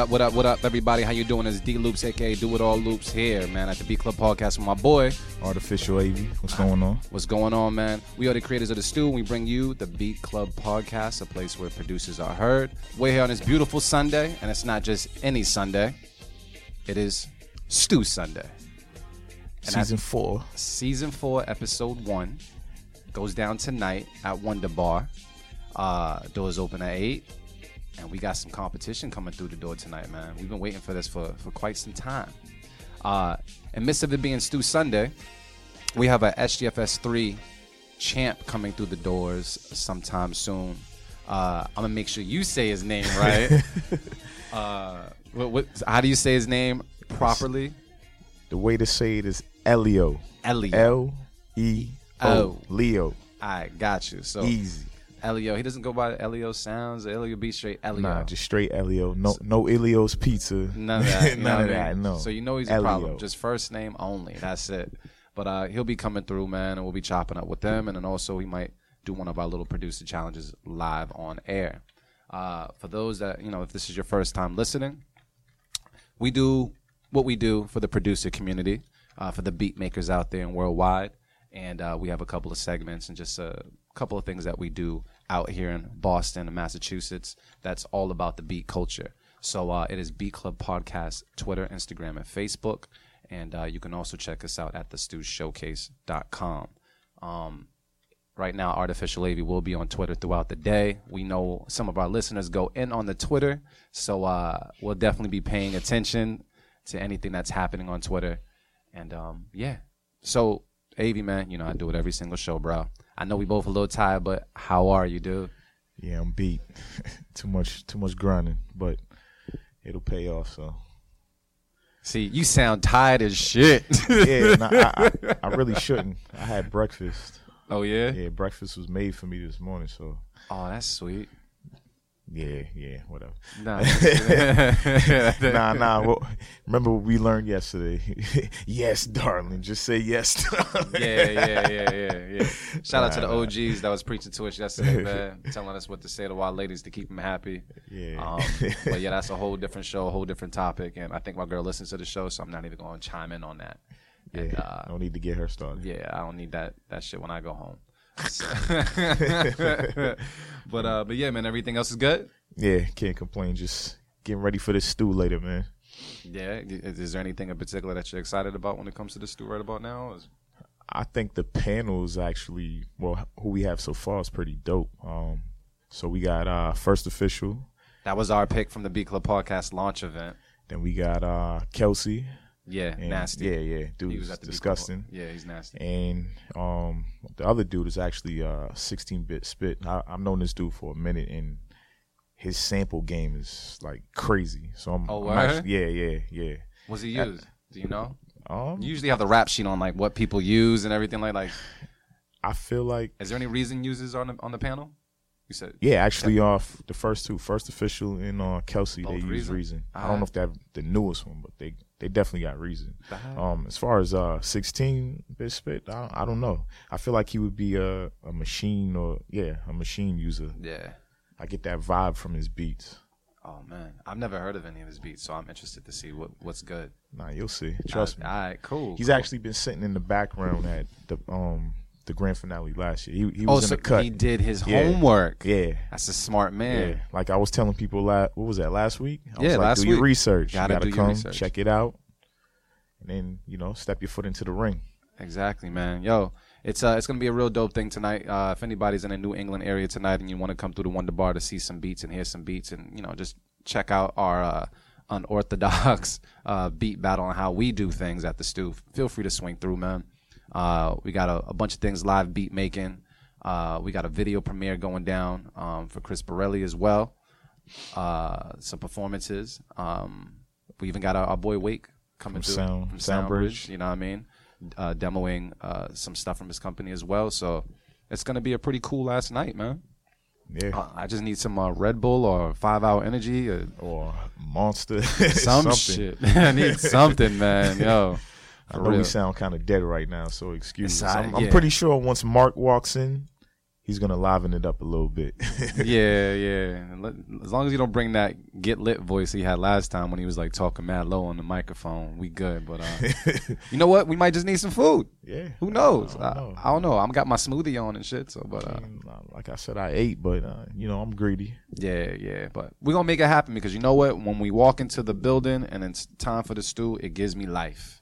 What up, what up, what up, everybody? How you doing? It's D Loops, aka Do It All Loops here, man, at the Beat Club Podcast with my boy. Artificial AV. What's going on? What's going on, man? We are the creators of the Stew, and we bring you the Beat Club Podcast, a place where producers are heard. We're here on this beautiful Sunday, and it's not just any Sunday. It is Stew Sunday. And Season four. season four, episode one, goes down tonight at Wonder Bar. Uh, doors open at eight, and we got some competition coming through the door tonight, man. We've been waiting for this for for quite some time. Uh, in midst of it being Stew Sunday, we have a SGFS three champ coming through the doors sometime soon. Uh, I'm gonna make sure you say his name right. uh, what, what, how do you say his name properly? The way to say it is Ellio. Ellio. L E O. Oh. Leo. I got you. So Easy. Ellio. He doesn't go by Ellio Sounds. Ellio be straight Ellio. Nah, just straight Ellio. No, no Elio's pizza. None of that. know None of that. No. So you know he's a Ellio. problem. Just first name only. That's it. But uh, he'll be coming through, man, and we'll be chopping up with them. And then also he might do one of our little producer challenges live on air. Uh, for those that you know, if this is your first time listening, we do what we do for the producer community, uh, for the beat makers out there and worldwide. And uh, we have a couple of segments and just a couple of things that we do out here in Boston and Massachusetts that's all about the beat culture. So uh, it is Beat Club Podcast, Twitter, Instagram, and Facebook. And uh, you can also check us out at thestewshowcase.com. Um, right now artificial AV will be on Twitter throughout the day. We know some of our listeners go in on the Twitter, so uh, we'll definitely be paying attention to anything that's happening on Twitter. And um, yeah, so AV man, you know I do it every single show, bro. I know we both a little tired, but how are you, dude? Yeah, I'm beat. too much, too much grinding, but it'll pay off. So See, you sound tired as shit. yeah, nah, I, I, I really shouldn't. I had breakfast. oh yeah? Yeah, breakfast was made for me this morning. So Oh, that's sweet. Yeah, yeah, whatever. Nah, nah, nah. Well, remember what we learned yesterday? yes, darling. Just say yes. yeah, yeah, yeah, yeah, yeah. Shout out to the Nah, nah. OGs that was preaching to us yesterday, man, telling us what to say to our ladies to keep them happy. Yeah. Um, but yeah, that's a whole different show, a whole different topic, and I think my girl listens to the show, so I'm not even going to chime in on that. yeah. And, uh, no need to get her started. yeah, I don't need that that shit when I go home. But uh, but yeah, man, everything else is good. Yeah, can't complain. Just getting ready for this stew later, man. Yeah, is, is there anything in particular that you're excited about when it comes to the stew right about now? I think the panels actually well, who we have so far is pretty dope. Um, so we got uh first official, That was our pick from the Beat Club podcast launch event. then we got uh Kelsey. Yeah, and- nasty. Yeah, yeah, dude, He was at the Beat Club- disgusting. Yeah, he's nasty. And um, the other dude is actually uh 16 bit spit. I, I've known this dude for a minute, and his sample game is like crazy. So I'm, Oh, I'm actually- yeah, yeah, yeah. Was he used? Do you know? Um, You usually have the rap sheet on like what people use and everything like like. I feel like Is there any reason uses on the on the panel? You said yeah, actually, off the first two, first official and uh, Kelsey, Both they use Reason? reason. I don't know if they have the newest one, but they they definitely got reason. Um, as far as uh 16 bit spit, I, I don't know. I feel like he would be a a machine or yeah, a machine user. yeah. I get that vibe from his beats. Oh man, I've never heard of any of his beats, so I'm interested to see what what's good. Nah, you'll see. Trust me. All right, cool. He's cool. actually been sitting in the background at the um the grand finale last year. He he oh, was so in the cut. he did his Yeah. homework. Yeah. That's a smart man. Yeah, like I was telling people last what was that last week? I Yeah, was like, last do your week. research. Gotta you gotta do your come research. check it out, and then you know step your foot into the ring. Exactly, man. Yo, it's uh, it's gonna be a real dope thing tonight. Uh, if anybody's in the New England area tonight and you want to come through the Wonder Bar to see some beats and hear some beats and you know just check out our uh, unorthodox uh, beat battle and how we do things at the Stew, feel free to swing through, man. Uh, we got a, a bunch of things live beat making. Uh, we got a video premiere going down um, for Chris Borelli as well. Uh, some performances. Um, we even got our, our boy Wake coming From through Sound- from Soundbridge. You know what I mean? Uh, demoing uh, some stuff from his company as well. So it's gonna be a pretty cool last night, man. Yeah, Uh, I just need some uh, Red Bull or Five Hour Energy or or monster, some shit. I need something, man. Yo, I know real. we sound kind of dead right now, so excuse us. I'm, all- I'm pretty sure once Mark walks in, he's gonna liven it up a little bit. yeah, yeah. As long as you don't bring that get lit voice he had last time when he was like talking mad low on the microphone, we good. But uh, you know what? We might just need some food. yeah. Who knows? I I, don't know. I don't know. I'm got my smoothie on and shit. So, but uh, uh, like I said, I ate, but uh, you know I'm greedy. yeah, yeah. But we're gonna make it happen because you know what? When we walk into the building and it's time for the stew, it gives me life.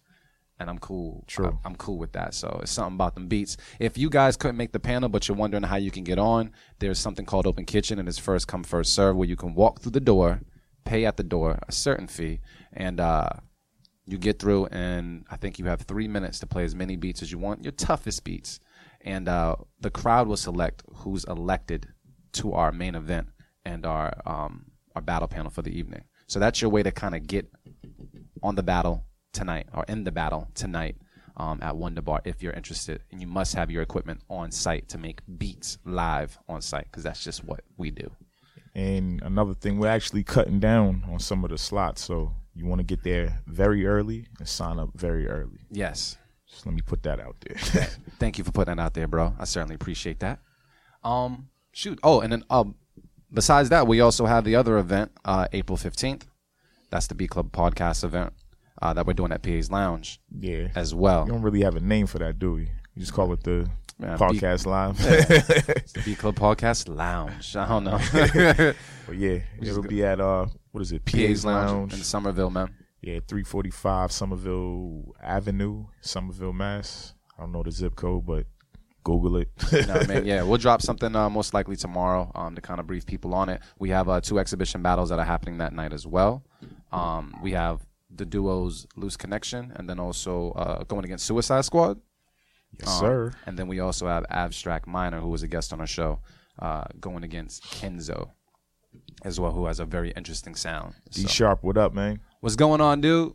And I'm cool. True. I, am cool with that. So it's something about them beats. If you guys couldn't make the panel, but you're wondering how you can get on, there's something called Open Kitchen, and it's first come first serve, where you can walk through the door, pay at the door a certain fee, and uh, you get through. And I think you have three minutes to play as many beats as you want, your toughest beats, and uh, the crowd will select who's elected to our main event and our um, our battle panel for the evening. So that's your way to kind of get on the battle tonight or in the battle tonight um, at Wonder Bar if you're interested. And you must have your equipment on site to make beats live on site because that's just what we do. And another thing, we're actually cutting down on some of the slots, so you want to get there very early and sign up very early. Yes. Just let me put that out there. Thank you for putting that out there, bro. I certainly appreciate that. Um, shoot. Oh, and then um, besides that, we also have the other event, uh, April fifteenth. That's the Beat Club podcast event uh, that we're doing at PA's Lounge yeah. as well. You don't really have a name for that, do we? You just call it the Man, podcast live. It's the Beat Club podcast lounge. I don't know. but yeah, it'll be at uh, what is it? PA's PA's Lounge Lounge. in Somerville, man. Yeah, three forty five Somerville Avenue, Somerville, Mass. I don't know the zip code, but Google it. You know what I mean? Yeah, we'll drop something uh, most likely tomorrow um, to kind of brief people on it. We have uh, two exhibition battles that are happening that night as well. Um, we have the duos Loose Connection and then also uh, going against Suicide Squad. yes, Um, sir. And then we also have Abstract Minor, who was a guest on our show, uh, going against Kenzo as well, who has a very interesting sound. D So- Sharp, what up, man? What's going on, dude?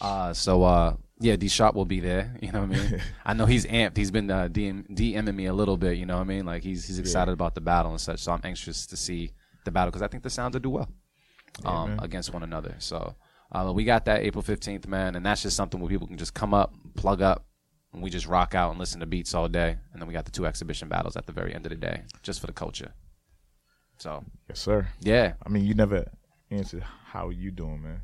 Uh, so uh, yeah, D Sharp will be there. You know what I mean? I know he's amped. He's been uh, DM, DMing me a little bit. You know what I mean? Like he's he's excited about the battle and such. So I'm anxious to see the battle because I think the sounds will do well um, against one another. So uh, we got that April 15th, man, and that's just something where people can just come up, plug up, and we just rock out and listen to beats all day. And then we got the two exhibition battles at the very end of the day, just for the culture. So Yes, sir. yeah, I mean, you never answered how you doing, man.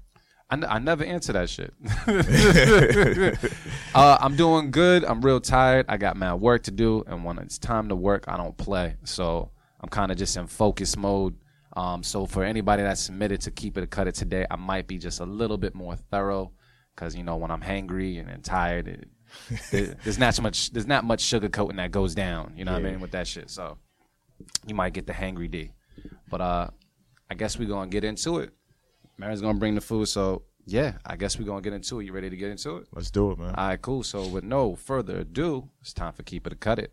I, n- I never answer that shit. uh, I'm doing good. I'm real tired. I got mad work to do, and when it's time to work, I don't play. So I'm kind of just in focus mode. Um, so for anybody that's submitted to keep it or cut it today, I might be just a little bit more thorough, because you know when I'm hangry and, and tired, it, there- there's not so much there's not much sugarcoating that goes down. You know what I mean with that shit. So you might get the hangry D, but uh, I guess we're gonna get into it. Mary's gonna bring the food, so yeah, I guess we're gonna get into it. You ready to get into it? Let's do it, man. All right, cool. So with no further ado, it's time for keep it or cut it.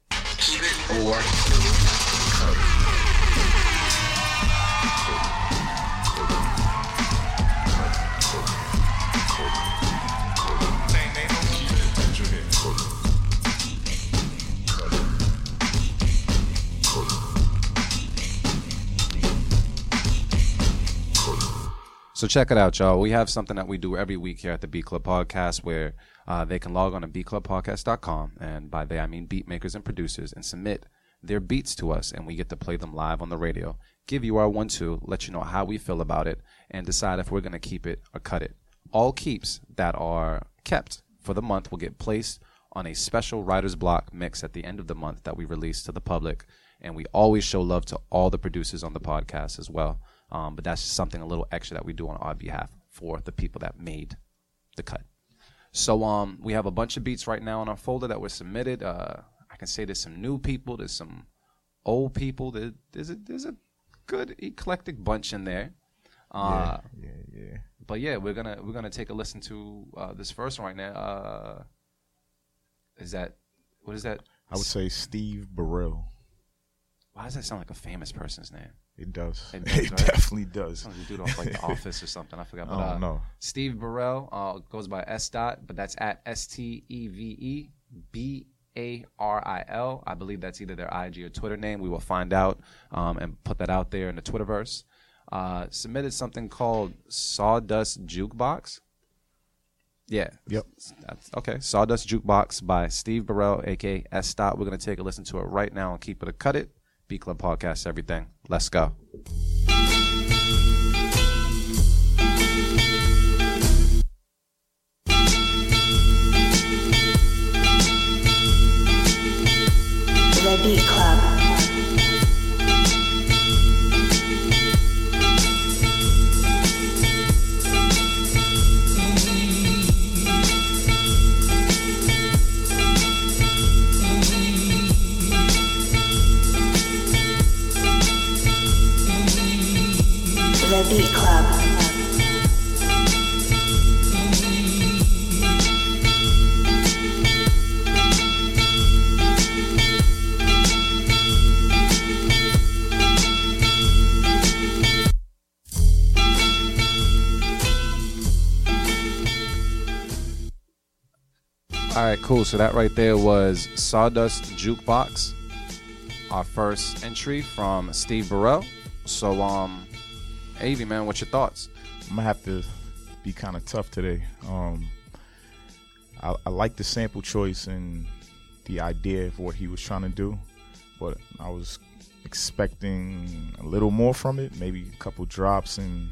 So check it out, y'all. We have something that we do every week here at the Beat Club Podcast where uh, they can log on to beatclubpodcast.com, and by they I mean beat makers and producers, and submit their beats to us, and we get to play them live on the radio, give you our one-two, let you know how we feel about it, and decide if we're going to keep it or cut it. All keeps that are kept for the month will get placed on a special writer's block mix at the end of the month that we release to the public. And we always show love to all the producers on the podcast as well. Um, but that's just something a little extra that we do on our behalf for the people that made the cut. So um, we have a bunch of beats right now in our folder that were submitted. Uh, I can say there's some new people, there's some old people. There, there's a there's a good eclectic bunch in there. Uh, yeah, yeah. but yeah, we're gonna we're gonna take a listen to uh, this first one right now. Uh, is that what is that? I would say Steve Baril. Why does that sound like a famous person's name? It does. It It, right? definitely does. Sounds like a dude off like The Office or something. I forgot. But, I uh, don't know. Steve Baril uh, goes by S dot, but that's at S T E V E B A R I L. I believe that's either their IG or Twitter name. We will find out um, and put that out there in the Twitterverse. Uh, submitted something called Sawdust Jukebox. Yeah. Yep. That's, okay. Sawdust Jukebox by Steve Baril, aka S dot. We're gonna take a listen to it right now and keep it a cut it. Beat Club Podcast, everything. Let's go. The Beat Club. The Beat Club. All right, cool. So that right there was Sawdust Jukebox, our first entry from Steve Baril. So, um, Avi, man, what's your thoughts? I'm gonna have to be kind of tough today. Um, I, I like the sample choice and the idea of what he was trying to do, but I was expecting a little more from it. Maybe a couple drops and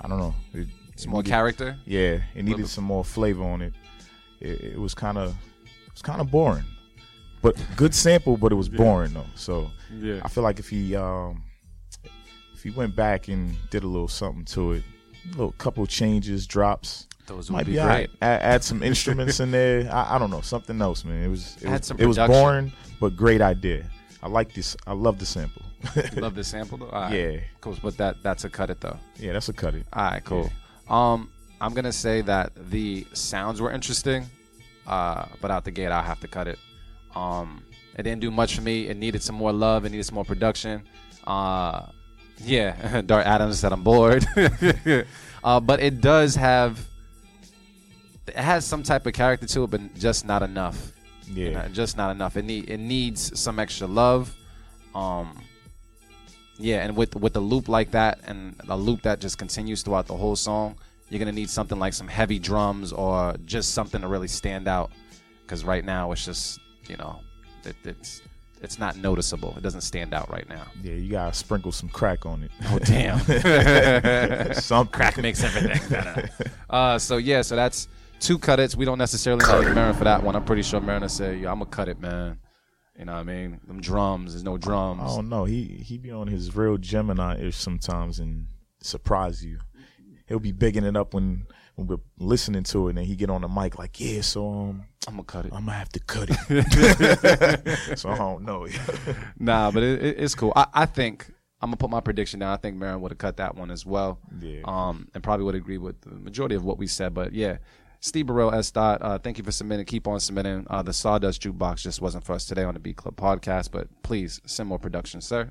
I don't know. It, Some it more needed- character. Yeah, it needed some more flavor on it. It, it was kind of it was kind of boring, but good sample. But it was boring though. So Yeah. I feel like if he um, if he went back and did a little something to it, a little couple changes, drops, Those would might be be, great. alright. Add, add some instruments in there. I, I don't know something else, man. It was it was, it was boring, but great idea. I like this. I love the sample. Love the sample though. Right. Yeah. Cool. But that that's a cut it though. yeah, that's a cut it. All right, cool. Um, I'm gonna say that the sounds were interesting, uh, but out the gate I'll have to cut it. Um, it didn't do much for me. It needed some more love. It needed some more production. Uh, yeah, Dart Adams said I'm bored, uh, but it does have. It has some type of character to it, but just not enough. Yeah. You know, just not enough. It need it needs some extra love. Um, yeah, and with with a loop like that, and a loop that just continues throughout the whole song, you're gonna need something like some heavy drums or just something to really stand out. Because right now it's just you know, it, it's it's not noticeable. It doesn't stand out right now. Yeah, you gotta sprinkle some crack on it. Oh damn! some Crack makes everything. No, no, no. Uh, so yeah, so that's two cut it's. We don't necessarily like Merren for that one. I'm pretty sure Merren say, "Yeah, I'm gonna cut it, man." You know what I mean? Them drums. There's no drums. I don't know. He he be on his real Gemini ish sometimes and surprise you. He'll be bigging it up when when we're listening to it, and then he get on the mic like, "Yeah, so um, I'm gonna cut it. I'm gonna have to cut it." so I don't know. Nah, but it, it, it's cool. I, I think I'm gonna put my prediction down. I think Merren would have cut that one as well. Yeah. Um, and probably would agree with the majority of what we said. But yeah, Steve Baril S. Dot. Uh, thank you for submitting. Keep on submitting. Uh, the Sawdust Jukebox just wasn't for us today on the Beat Club podcast, but please send more production, sir.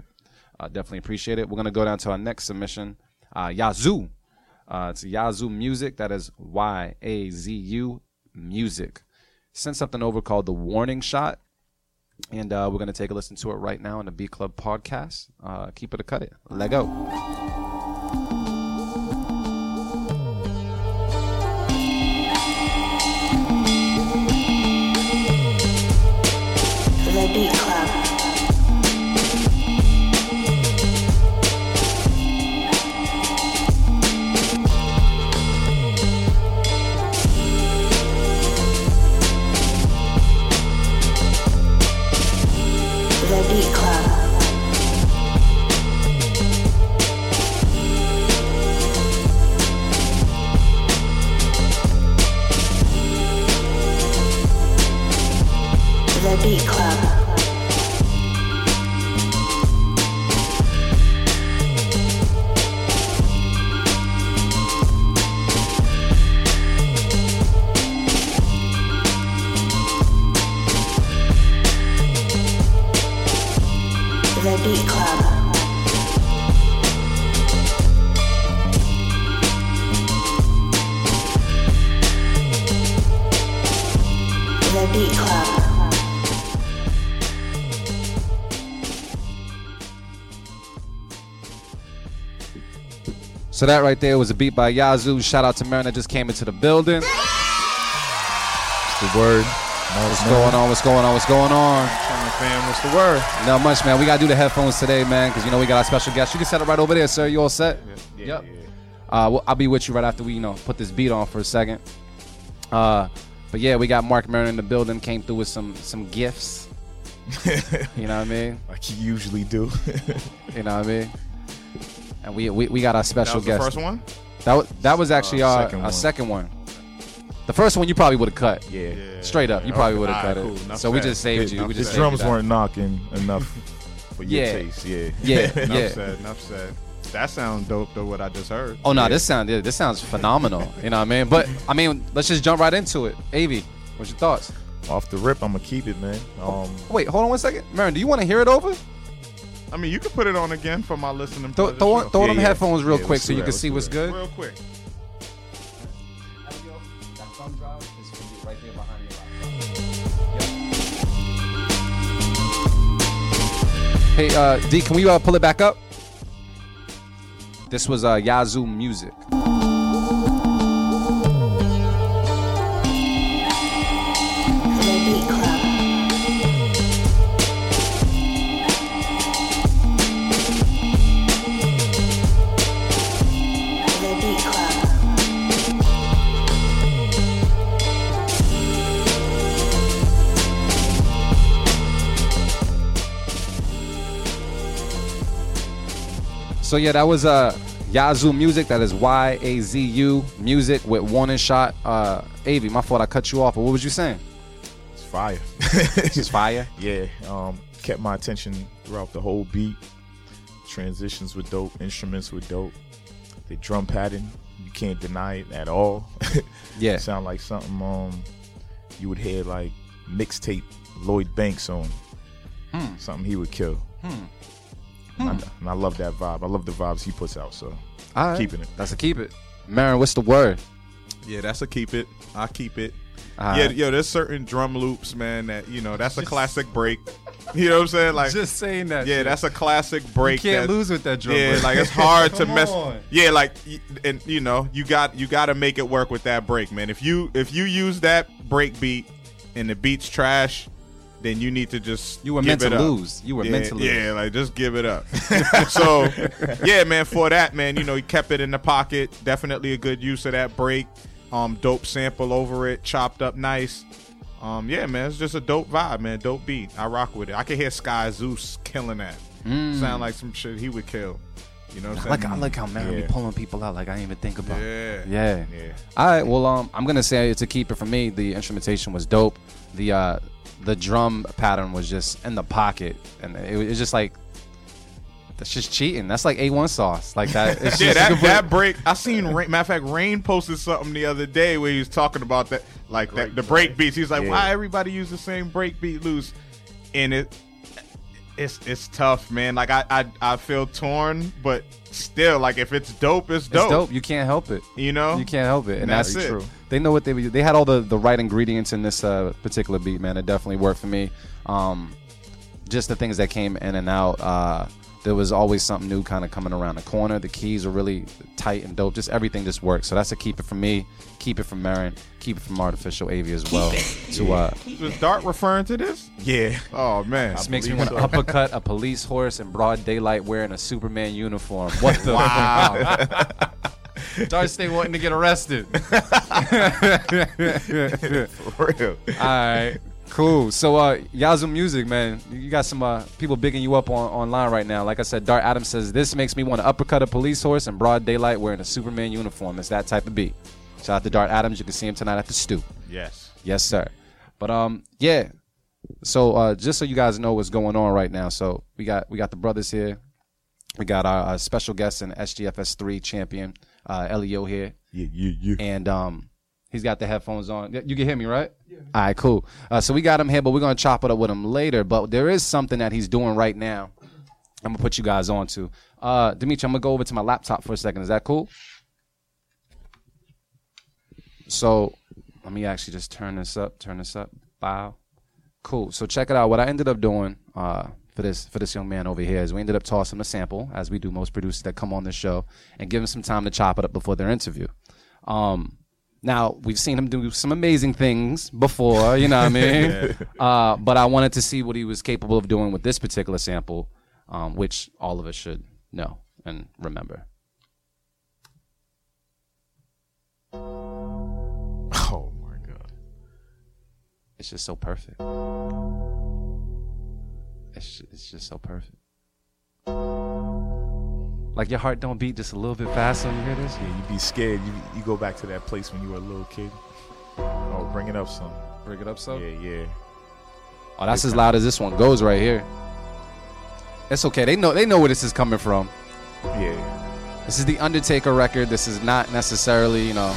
Uh, definitely appreciate it. We're gonna go down to our next submission. Uh, Yazu. Uh, it's Yazu Music. That is Y A Z U Music. Sent something over called the Warning Shot. And uh, we're going to take a listen to it right now on the Beat Club podcast. Uh, keep it a cut it. Let go. Beat Club. So that right there was a beat by Yazu. Shout out to Merren that just came into the building. It's the word. What's going on? What's going on? What's going on? Chilling fam, what's the word? Not much, man. We gotta do the headphones today, man, because you know we got our special guest. You can set it right over there, sir. You all set? Yeah, Yep. Uh, well, I'll be with you right after we, you know, put this beat on for a second. Uh, but yeah, we got Mark Maron in the building. Came through with some some gifts. you know what I mean? like you usually do. You know what I mean? And we we, we got our special That special was the guest. first one? That was that was actually Uh, our second our one. second one. The first one you probably would have cut. yeah. Yeah. Straight up, you probably Okay. would have cut Alright, it. cool. Enough So we just saved you. Enough We The just said. saved you drums that. weren't knocking enough for your Yeah. taste. Yeah. Yeah, Enough yeah. said, enough said. That sounds dope though, what I just heard. Oh no, Yeah. this sound yeah, this sounds phenomenal. You know what I mean? But I mean, let's just jump right into it. Avi, what's your thoughts? Off the rip, I'm gonna keep it, man. Um, Wait, hold on one second. Merren, do you want to hear it over? I mean, you can put it on again for my listening Throw, throw, throw Yeah, them yeah. headphones real Yeah, quick so you can see what's good. Real quick. Hey, uh, D, can we uh, pull it back up? This was uh, Yazu Music. So yeah, that was uh, Yazu Music. That is Y A Z U Music with Warning Shot. Uh, Avi, my fault, I cut you off. But what was you saying? it's fire. It's fire. yeah. Um, kept my attention throughout the whole beat. Transitions were dope. Instruments were dope. The drum pattern, you can't deny it at all. Yeah. Sound like something um you would hear like mixtape Lloyd Banks on. Hmm. Something he would kill. Hmm. And, I, and I love that vibe. I love the vibes he puts out. So All right. keeping it. That's a keep it. Merren, what's the word? Yeah, that's a keep it. I keep it. All yeah, yo, there's certain drum loops, man, that you know, that's a classic break. You know what I'm saying? Like Just saying that. Yeah, shit. that's a classic break. you can't that- lose with that drum. Yeah, break. like it's hard to mess. on. Yeah, like and you know you got you got to make it work with that break, man. If you if you use that break beat and the beat's trash, then you need to just You were meant it to up. lose. You were yeah, meant to lose. Yeah, like just give it up. so yeah, man. For that, man, you know he kept it in the pocket. Definitely a good use of that break. Um, dope sample over it, chopped up nice. Um, yeah, man, it's just a dope vibe, man. Dope beat. I rock with it. I can hear Skyzoo killing that. Sound like some shit he would kill. You know what I'm like, saying? I like how be Yeah. pulling people out like I didn't even think about. Yeah. Yeah. Yeah. All right. Well, um, I'm gonna say it's a keeper for me. The instrumentation was dope. The uh, the drum pattern was just in the pocket, and it was just like that's just cheating. That's like A1 sauce. Like that. It's Yeah, just- that, that break. I seen. Rain, matter of fact, Rain posted something the other day where he was talking about that, like that, the break beats. He's like, Yeah. "Why everybody use the same break beat loose?" And it, it's it's tough, man. Like I I, I feel torn, but still, like if it's dope, it's It's dope. dope. You can't help it. You know, You can't help it, and That's that's, it. true. They know what they they had all the the right ingredients in this uh, particular beat, man. It definitely worked for me. Um, just the things that came in and out. Uh, there was always something new kind of coming around the corner. The keys are really tight and dope. Just everything just works. So that's a keep it from me. Keep it from Merren. Keep it from Artificial Avi as well. To uh, was Dart referring to this? Yeah. Oh man, this makes me want to so. uppercut a police horse in broad daylight wearing a Superman uniform. What the wow. Dart stay wanting to get arrested. For real. All right, cool. So, uh, Yazu Music, man, you got some uh, people bigging you up on online right now. Like I said, Dart Adams says this makes me want to uppercut a police horse in broad daylight wearing a Superman uniform. It's that type of beat. Shout out to Dart Adams. You can see him tonight at the Stew. yes. Yes, sir. But um, yeah. So uh, just so you guys know what's going on right now, so we got we got the brothers here. We got our, our special guest and SGFS three champion, uh, Leo here Yeah, yeah, yeah. and um, he's got the headphones on. You can hear me, right? Yeah. All right, cool. Uh, so we got him here, but we're gonna chop it up with him later. But there is something that he's doing right now. I'm gonna put you guys on to. Uh, Dimitri, I'm gonna go over to my laptop for a second. Is that cool? So let me actually just turn this up. Turn this up. Bow. Cool. So check it out. What I ended up doing uh, for this for this young man over here is we ended up tossing him a sample, as we do most producers that come on this show, and give him some time to chop it up before their interview. Um, Now we've seen him do some amazing things before, you know what I mean? uh, but I wanted to see what he was capable of doing with this particular sample, um, which all of us should know and remember. Oh my god. It's just so perfect. It's it's just so perfect. Like your heart don't beat just a little bit faster when you hear this. Yeah, you be scared. You you go back to that place when you were a little kid. Oh, bring it up some. Bring it up, some? Yeah, yeah. Oh, that's as loud as this one goes right here. It's okay. They know they know where this is coming from. Yeah. This is the Undertaker record. This is not necessarily, you know.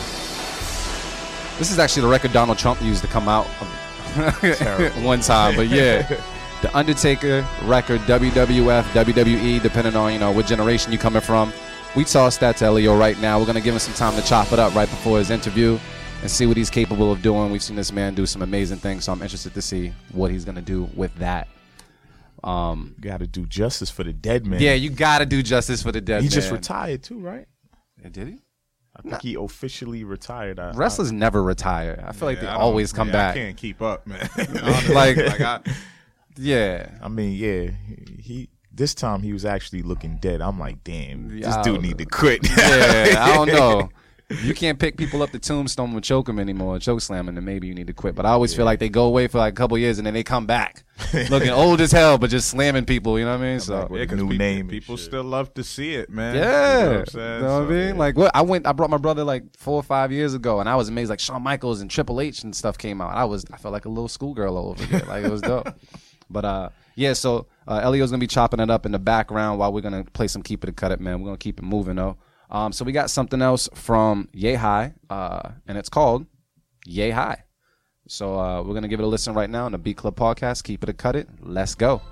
This is actually the record Donald Trump used to come out one time, but yeah. The Undertaker record, WWF, WWE, depending on, you know, what generation you coming from. We tossed that to Ellio right now. We're going to give him some time to chop it up right before his interview and see what he's capable of doing. We've seen this man do some amazing things, so I'm interested to see what he's going to do with that. Um, Got to do justice for the dead man. yeah, you got to do justice for the dead man. He man. just retired too, right? Did he? I think he officially retired. I, Wrestlers never retire. I feel like they Yeah, I don't- always come yeah, back. I can't keep up, man. Honestly, Like- like I, Yeah. I, I mean, yeah, he this time he was actually looking dead. I'm like, damn, this Yeah, dude need to quit. Yeah, I don't know. You can't pick people up the tombstone and choke them anymore, choke slam them, then maybe you need to quit. But I always feel like they go away for like a couple years and then they come back looking old as hell, but just slamming people. You know what I mean? So with yeah, new people, name people still love to see it, man. yeah, you know what I'm know what I So, mean? Like what I went, I brought my brother like four or five years ago, and I was amazed. Like Shawn Michaels and Triple H and stuff came out. I was, I felt like a little schoolgirl all over there. Like it was dope. But uh, yeah. So uh, Ellio's gonna be chopping it up in the background while we're gonna play some Keep It or Cut It, man. We're gonna keep it moving though. Um, so we got something else from Yay High, uh, and it's called Yay High. So uh, we're gonna give it a listen right now on the Beat Club podcast. Keep it or cut it. Let's go.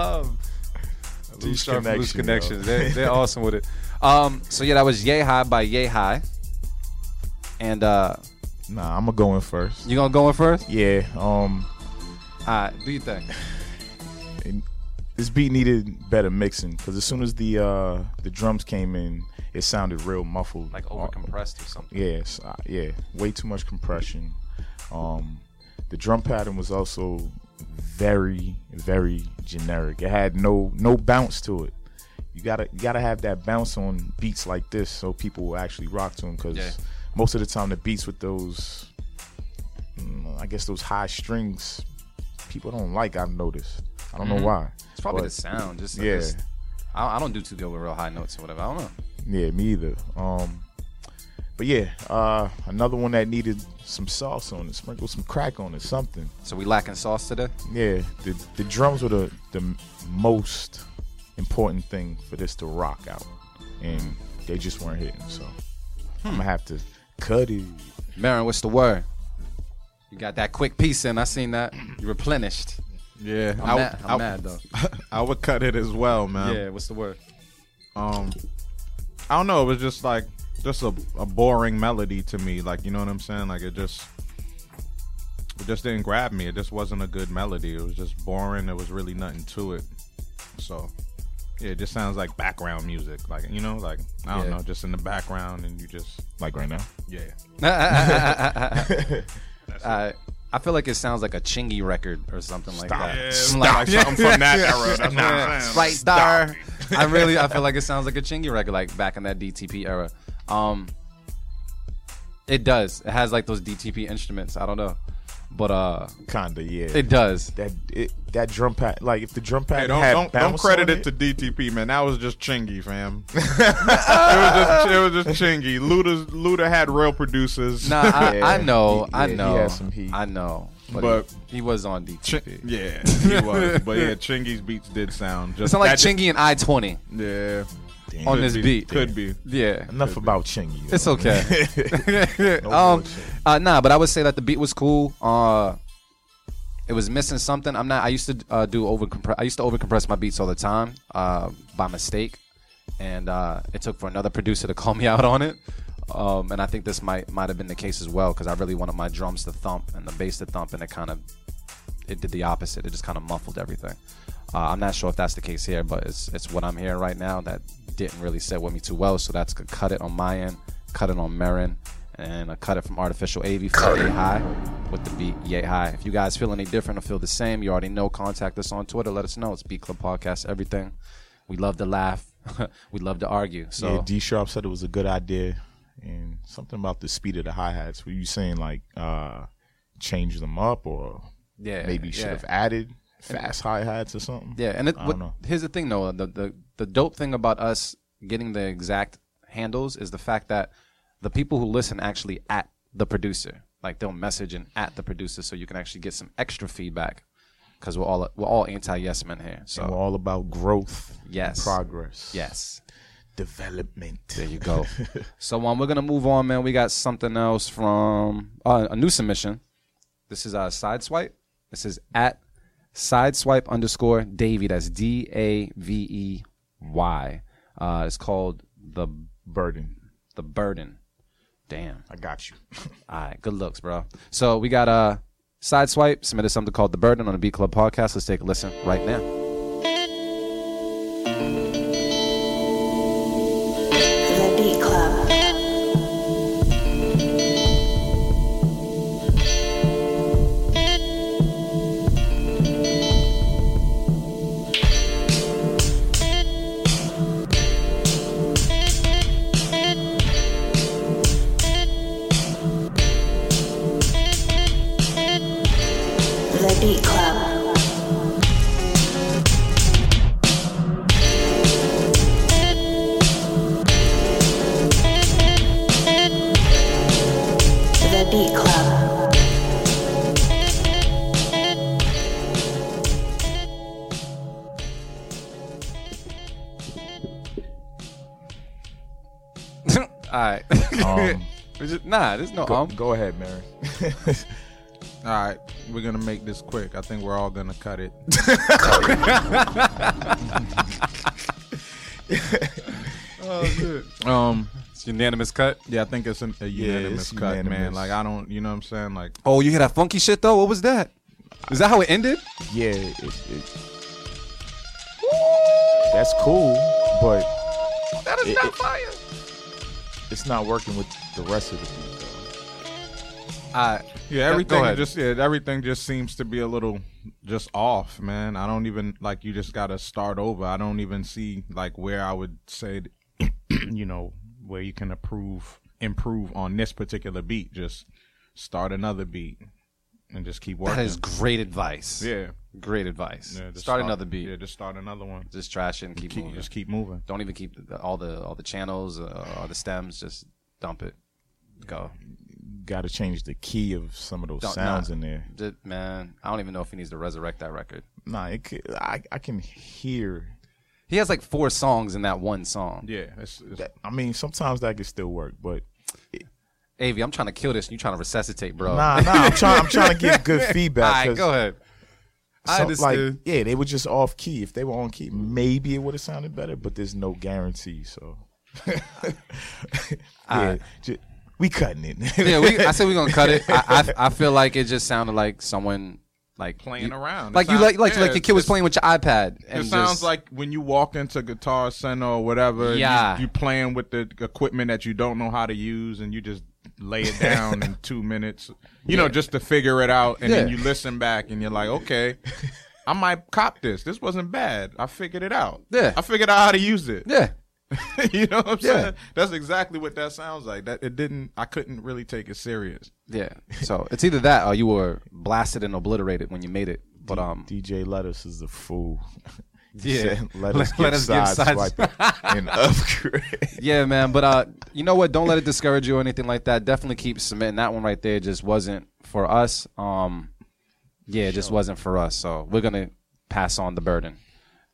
Love Too Loose sharp loose connection, connections. They're, they're awesome with it. Um, so yeah, that was Yay High by Yay High. And uh, Nah, I'm gonna go in first. you gonna go in first? Yeah. Um, All right, do you think? and this beat needed better mixing because as soon as the uh the drums came in, it sounded real muffled. Like Uh, over compressed or something? Yes, uh, yeah, way too much compression. Um, the drum pattern was also very, very generic. It had no no bounce to it. You gotta you gotta have that bounce on beats like this so people will actually rock to them. Because Yeah. most of the time the beats with those, mm, I guess those high strings, people don't like. I've noticed. I don't know why. It's probably But- the sound. Just Yeah. just- I, I don't do too good with real high notes or whatever. I don't know. Yeah, me either. Um, but yeah, uh, another one that needed some sauce on it, sprinkle some crack on it, something. So we lacking sauce today? Yeah, the the drums were the the most important thing for this to rock out, and they just weren't hitting. So I'm gonna have to cut it. Merren, what's the word? You got that quick piece in. I seen that. You replenished. Yeah, I'm, I, mad, I'm I- mad though. I would cut it as well, man. yeah, what's the word? Um, I don't know. It was just like just a, a boring melody to me. Like you know what I'm saying? Like it just it just didn't grab me. It just wasn't a good melody. It was just boring. There was really nothing to it. So Yeah, it just sounds like background music, like you know, like I don't Yeah. know, just in the background, and you just Like right now. yeah. Uh, I feel like it sounds like a Chingy record or something like that. Yeah, it's like something from that era. That's what I'm saying. right there. I really, I feel like it sounds like a Chingy record, like back in that DTP era. Um, it does. It has like those DTP instruments. I don't know, but uh, Kinda, yeah. it does. that it, that drum pad, like if the drum pad Hey, don't had don't, don't credit on it to DTP, man. That was just Chingy, fam. it was just it was just Chingy. Luda Luda had real producers. Nah, I, Yeah, I know, he- I yeah, he know, some heat. I know, but, But- he, he was on Chi- DTP. yeah, he was. But yeah, Chingy's beats did sound just It sound like that just- Chingy and I twenty Yeah, Damn. on Could this be. beat. could be. Yeah, Enough about Chingy. It's okay. No um, uh, nah, but I would say that the beat was cool. Uh, it was missing something. I'm not. I used to uh, do over. I used to over compress my beats all the time uh, by mistake, and uh, it took for another producer to call me out on it. Um, and I think this might might have been the case as well because I really wanted my drums to thump and the bass to thump, and it kind of it did the opposite. It just kind of muffled everything. Uh, I'm not sure if that's the case here, but it's it's what I'm hearing right now that didn't really sit with me too well. So that's cut it on my end, cut it on Merren, and I cut it from Artificial AV for Yay High with the beat Yay High. If you guys feel any different or feel the same, you already know. Contact us on Twitter. Let us know. It's Beat Club Podcast. Everything. We love to laugh. we love to argue. So yeah, D Sharp said it was a good idea, and something about the speed of the hi hats. Were you saying like uh change them up, or yeah, maybe should yeah. have added fast hi hats or something? Yeah, and it, I what, don't know. here's the thing though, the, the the dope thing about us getting the exact handles is the fact that the people who listen actually at the producer, like they'll message and at the producer, so you can actually get some extra feedback. Because we're all we're all anti yes men here. So And we're all about growth, Yes. progress, yes, development. there you go. so um, we're gonna move on, man. We got something else from uh, a new submission. This is a uh, sideswipe. This is at sideswipe underscore Davey. That's D A V E Y. Uh, it's called the Burden. the burden. Damn. I got you. All right, good looks, bro. So we got a uh, sideswipe submitted something called the burden on the Beat Club podcast. Let's take a listen right now. Nah, there's no go, um. go ahead, Mary. All right, we're gonna make this quick. I think we're all gonna cut it. oh, Um, It's unanimous cut. yeah, I think it's an, a unanimous it's cut, man. Like I don't, you know what I'm saying? Like Oh, you hear that funky shit though? What was that? Is that how it ended? yeah, it, it, that's cool, but That is It- not it- fire. It's not working with the rest of the beat. Though. All right. Yeah, everything just yeah, everything just seems to be a little just off, man. I don't even like you just got to start over. I don't even see like where I would say, you know, where you can improve improve on this particular beat. Just start another beat and just keep working. That is great advice. yeah. Great advice. yeah just start, another beat. Yeah, just start another one. Just trash it and keep, Keep, moving. just keep moving. Don't even keep the, all the all the channels uh, or the stems. Just dump it. Go. Got to change the key of some of those Don't- sounds nah. in there. Just- man, I don't even know if he needs to resurrect that record. Nah, it, I I can hear. He has like four songs in that one song. Yeah, it's, it's, That, I mean, sometimes that can still work, but Av, I'm trying to kill this and you're trying to resuscitate, bro. nah, nah. I'm trying. I'm trying to give good feedback. right, 'cause go ahead. I some- understood. Like, yeah, they were just off key. If they were on key, maybe it would have sounded better. But there's no guarantee. So, yeah, Alright. ju- we cutting it. yeah, we, I said we're gonna cut it. I, I I feel like it just sounded like someone like Playing you- around. It like you sound- like like yeah, like your kid was playing with your iPad. And It sounds just- like when you walk into Guitar Center or whatever. you- Yeah. You, playing with the equipment that you don't know how to use, and you just lay it down in two minutes. You know, just to figure it out, and then you listen back, and you're like, okay. I might cop this. This wasn't bad. I figured it out. Yeah. I figured out how to use it. yeah. you know what I'm Yeah. saying? That's exactly what that sounds like. That it didn't. I couldn't really take it serious. Yeah. So it's either that or you were blasted and obliterated when you made it. But um, DJ Lettuce is a fool. Yeah. let us Let- us give side sides- and upgrade. yeah, man. But uh, you know what? Don't let it discourage you or anything like that. Definitely keep submitting. That one right there just wasn't for us. Um, yeah, it just wasn't for us. So we're gonna pass on the burden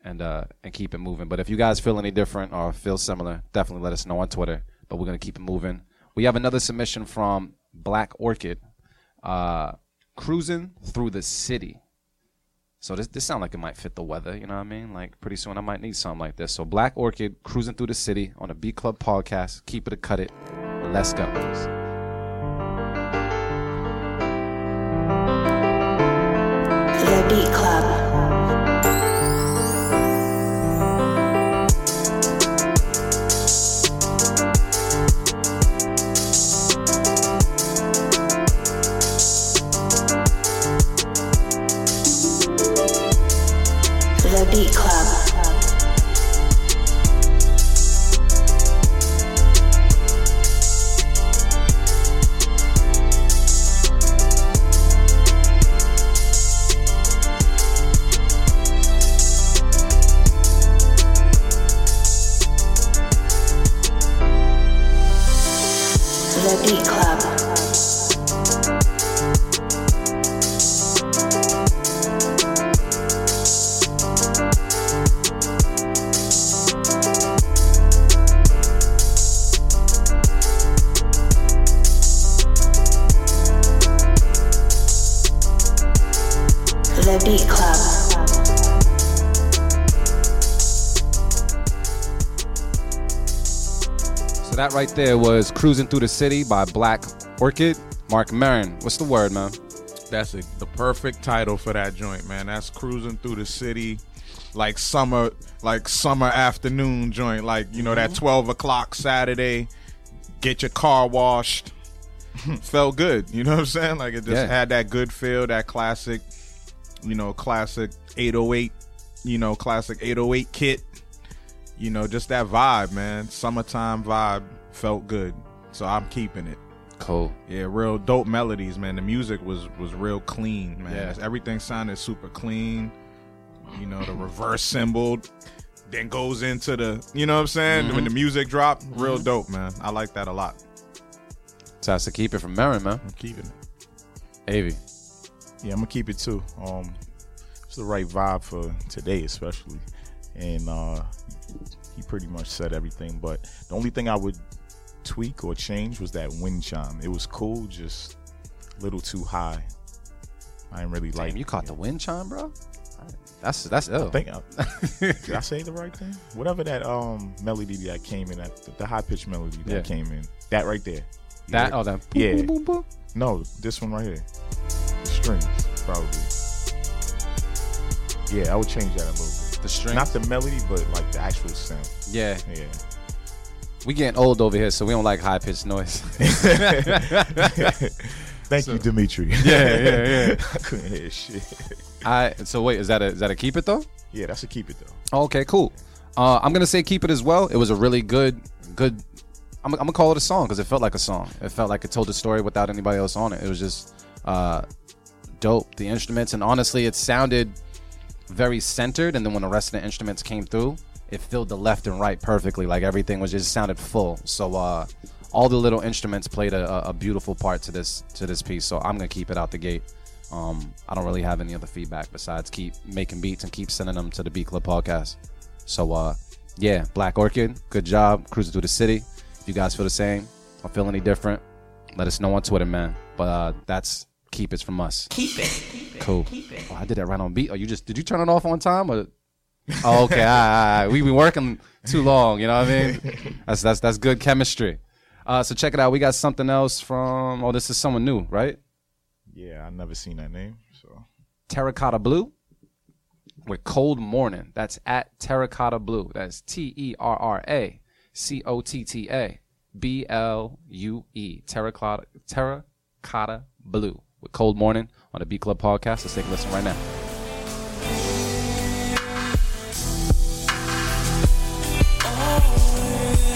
and uh and keep it moving. But if you guys feel any different or feel similar, definitely let us know on Twitter. But we're gonna keep it moving. We have another submission from Black Orchid, uh, cruising through the city. So this this sound like it might fit the weather, you know what I mean? Like pretty soon I might need something like this. So Black Orchid cruising through the city on a Beat Club podcast. Keep it or cut it. Let's go. The Beat Club. Right there was Cruising Through the City by Black Orchid. Mark Merren. What's the word, man? That's a, the perfect title for that joint, man. That's cruising through the city, like summer, like summer afternoon joint. Like you know that mm-hmm. twelve o'clock Saturday, get your car washed. Felt good, you know what I'm saying? Like it just Yeah. had that good feel, that classic, you know, classic 808, you know, classic 808 kit. You know, just that vibe, man. Summertime vibe felt good, so I'm keeping it. Cool. Yeah, real dope melodies, man. The music was was real clean, man. Yeah. Everything sounded super clean. You know, the reverse cymbal then goes into the, you know what I'm saying? When the music drop, real dope, man. I like that a lot. So that's to keep it from Merren, man. I'm keeping it. Avi. Yeah, I'm gonna keep it too. Um, it's the right vibe for today, especially, and uh, he pretty much said everything. But the only thing I would tweak or change was that wind chime. It was cool, just a little too high. I didn't really like. Damn, you caught the wind chime, bro? That's that's ill. I think I, did I say the right thing? Whatever that um melody that came in, that the high pitched melody that Yeah. came in, that right there. That oh that Yeah. boom, boom, boom. No, this one right here. The strings, probably. Yeah, I would change that a little bit. The string. Not the melody, but like the actual sound. yeah. Yeah. We getting old over here, so we don't like high pitched noise. Thank you, Dimitri. yeah, yeah, yeah. I couldn't hear shit. I so wait, is that a is that a keep it though? Yeah, that's a keep it though. Okay, cool. Uh, I'm gonna say keep it as well. It was a really good, good. I'm, I'm gonna call it a song because it felt like a song. It felt like it told the story without anybody else on it. It was just uh, dope. The instruments and honestly, it sounded very centered. And then when the rest of the instruments came through, it filled the left and right perfectly. Like everything was just sounded full. So uh, all the little instruments played a, a- beautiful part to this to this piece. So I'm gonna keep it out the gate. Um, I don't really have any other feedback besides keep making beats and keep sending them to the Beat Club podcast. So uh, yeah, Black Orchid, good job cruising through the city. If you guys feel the same or feel any different, let us know on Twitter, man. But uh, that's keep it from us. Keep it. Cool. Oh, I did that right on beat. Oh, you just did you turn it off on time or? Oh, okay. all right, all right. We've been working too long. You know what I mean? That's that's that's good chemistry. Uh, so check it out. We got something else from. Oh, this is someone new, right? Yeah, I never seen that name. So Terracotta Blue with Cold Morning. That's at Terracotta Blue. That's T E R R A C O T T A B L U E. Terracotta Terracotta Blue with Cold Morning on the B Club podcast. Let's take a listen right now.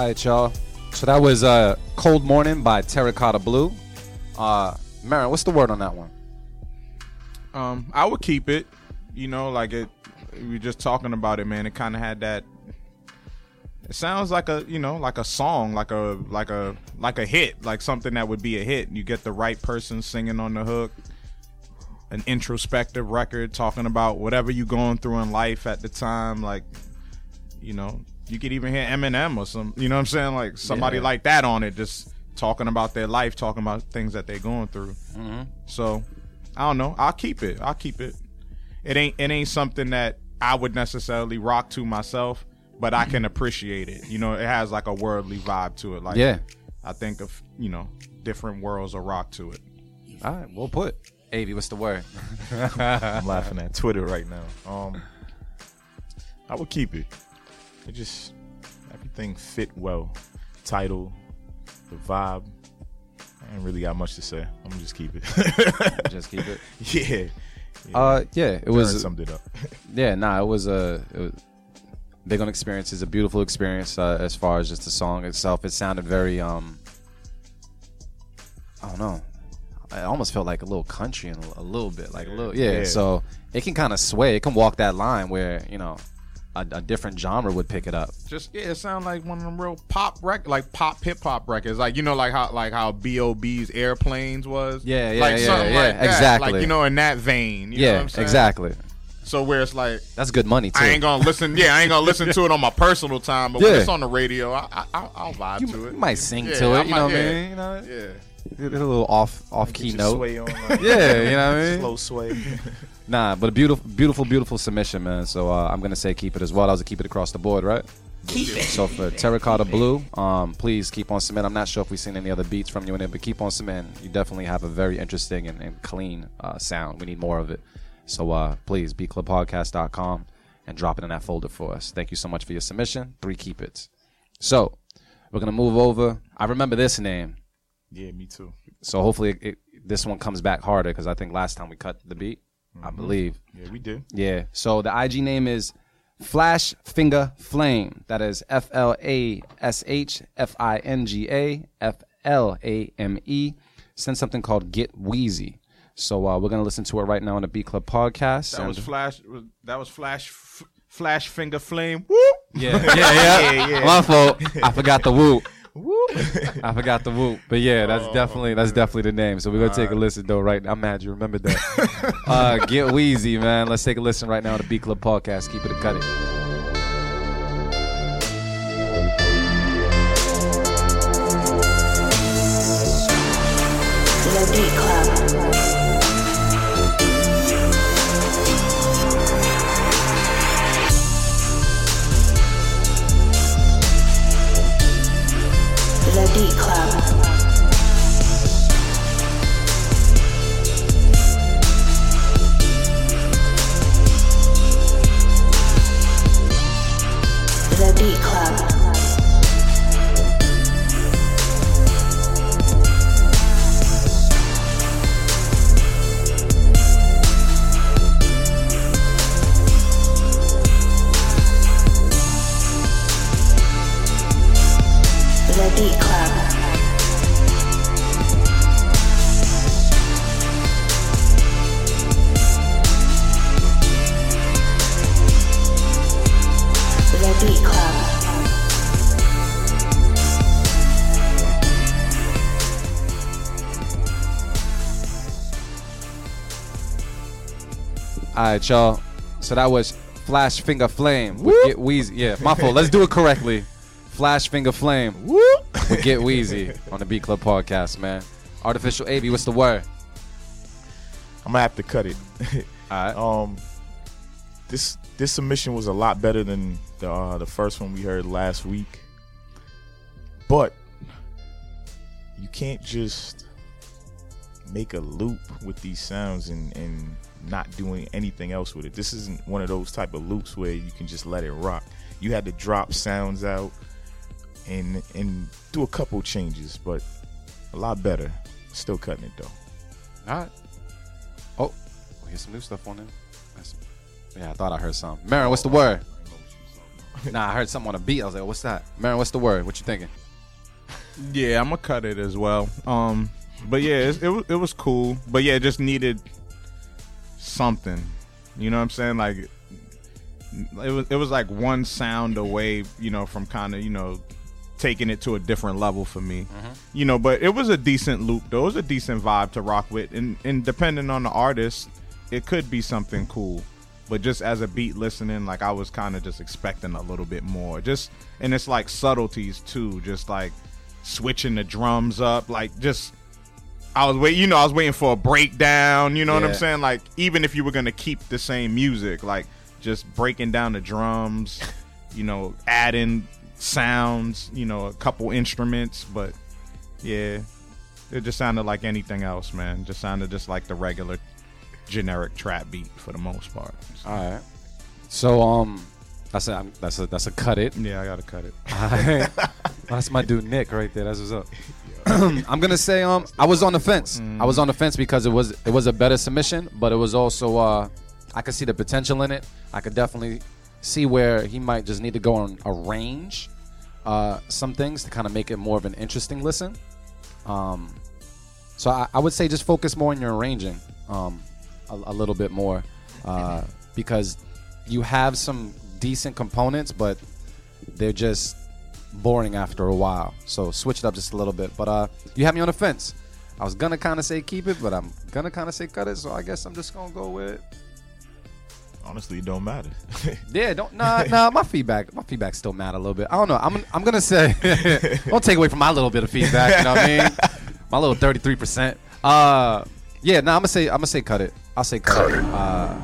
All right, y'all. So that was uh, Cold Morning by Terracotta Blue. Uh, Merren, what's the word on that one? Um, I would keep it. You know, like it. We were just talking about it, man. It kind of had that. It sounds like a, you know, like a song, like a, like a, like a hit, like something that would be a hit. You get the right person singing on the hook. An introspective record talking about whatever you're going through in life at the time, like, you know, you could even hear Eminem or some, you know what I'm saying, like somebody Yeah. like that on it, just talking about their life, talking about things that they're going through. So I don't know. I'll keep it. I'll keep it. It ain't it ain't something that I would necessarily rock to myself, but I can appreciate it. You know, it has like a worldly vibe to it. Like Yeah. I think of you know different worlds of rock to it. All right, well put. Avi, what's the word? I'm laughing at Twitter right now. Um, I would keep it. It just everything fit well. Title, the vibe. I ain't really got much to say. I'm gonna just keep it. Just keep it. yeah. yeah. Uh, yeah, it Turn was. summed it up. Yeah, nah, it was a. It was, Big on experience is a beautiful experience uh, as far as just the song itself. It sounded very um. I don't know. I almost felt like a little country and a, a little bit like a little yeah. Yeah. So it can kind of sway. It can walk that line where you know a, a different genre would pick it up. Just yeah, it sounds like one of them real pop rec like pop hip hop records. Like you know, like how like how B.O.B.'s Airplanes was. Yeah, yeah, like yeah, something yeah, like that. exactly. Like you know, in that vein. You know what yeah, I'm exactly. So where it's like That's good money too. I ain't gonna listen. Yeah, I ain't gonna listen to it on my personal time, but when it's on the radio, I, I, I'll, I'll vibe you, to it. you might sing Yeah, to I it. You might- know what I mean? You know, Yeah. get a little off off key note. sway on, uh, like, Yeah, you know what I mean. Slow sway. Nah, but a beautiful, beautiful, beautiful submission, man. So uh, I'm gonna say keep it as well. I was a keep it across the board, right? Keep it. So for Terracotta Blue, um, please keep on submitting. I'm not sure if we've seen any other beats from you in it, but keep on submitting. You definitely have a very interesting and, and clean uh, sound. We need more of it. So uh, please, beatclubpodcast.com and drop it in that folder for us. Thank you so much for your submission. Three keep it. So we're gonna move over. I remember this name, yeah, me too. so hopefully it, it, this one comes back harder because I think last time we cut the beat, I believe. Yeah, we did. Yeah. So the IG name is Flash Finger Flame. That is F L A S H F I N G A F L A M E. Send something called Get Wheezy. So uh, we're gonna listen to it right now on the B Club podcast. That was flash. That was flash. F- flash finger flame. Whoop. yeah, yeah, yeah, yeah. My fault. I forgot the whoop. I forgot the whoop. But yeah, that's definitely that's definitely the name. So we're gonna take a listen though. Right, now. I'm mad you remembered that. uh, Get Wheezy, man. Let's take a listen right now on the B Club podcast. Keep it a cut it. The Beat Club. Right, y'all. So that was Flash Finger Flame with Get Wheezy. Yeah, my fault. Let's do it correctly. Flash Finger Flame with Get Wheezy on the B Club podcast, man. Artificial AB, what's the word? I'm gonna have to cut it. All right. um, this this submission was a lot better than the uh, the first one we heard last week, but you can't just make a loop with these sounds and and not doing anything else with it. This isn't one of those type of loops where you can just let it rock. You had to drop sounds out and and do a couple changes, but a lot better. Still cutting it though. All right. Oh, here's some new stuff on there. That's- Yeah, I thought I heard something. Merren, what's the word? Nah, I heard something on a beat. I was like, what's that? Merren, what's the word? What you thinking? Yeah, I'm gonna cut it as well. Um, but yeah, it, it was it was cool. But yeah, it just needed something. You know what I'm saying? Like it was it was like one sound away. You know, from kind of you know taking it to a different level for me. Mm-hmm. You know, but it was a decent loop. Though it was a decent vibe to rock with, and and depending on the artist, it could be something cool. But just as a beat listening, like I was kind of just expecting a little bit more. Just and it's like subtleties too. Just like switching the drums up, like just I was wait, you know, I was waiting for a breakdown. You know what I'm saying? Like even if you were gonna keep the same music, like just breaking down the drums, you know, adding sounds, you know, a couple instruments, but yeah, it just sounded like anything else, man. Just sounded just like the regular generic trap beat for the most part. So, All right. So um, that's a that's a that's a cut it. yeah, I gotta cut it. Alright. That's my dude Nick right there. That's what's up. I'm gonna say um I was on the fence. I was on the fence because it was it was a better submission, but it was also uh I could see the potential in it. I could definitely see where he might just need to go and arrange uh some things to kind of make it more of an interesting listen. Um so I, I would say just focus more on your arranging um a, a little bit more uh because you have some decent components but they're just boring after a while. So switch it up just a little bit. But uh, you have me on the fence. I was gonna kind of say keep it, but I'm gonna kind of say cut it. So I guess I'm just gonna go with Honestly, it don't matter. yeah. Don't nah nah. My feedback my feedback still mad a little bit. I don't know. I'm I'm gonna say don't take away from my little bit of feedback. You know what I mean? My little 33 percent. Uh, yeah. Nah. I'm gonna say I'm gonna say cut it. I'll say cut it. Uh,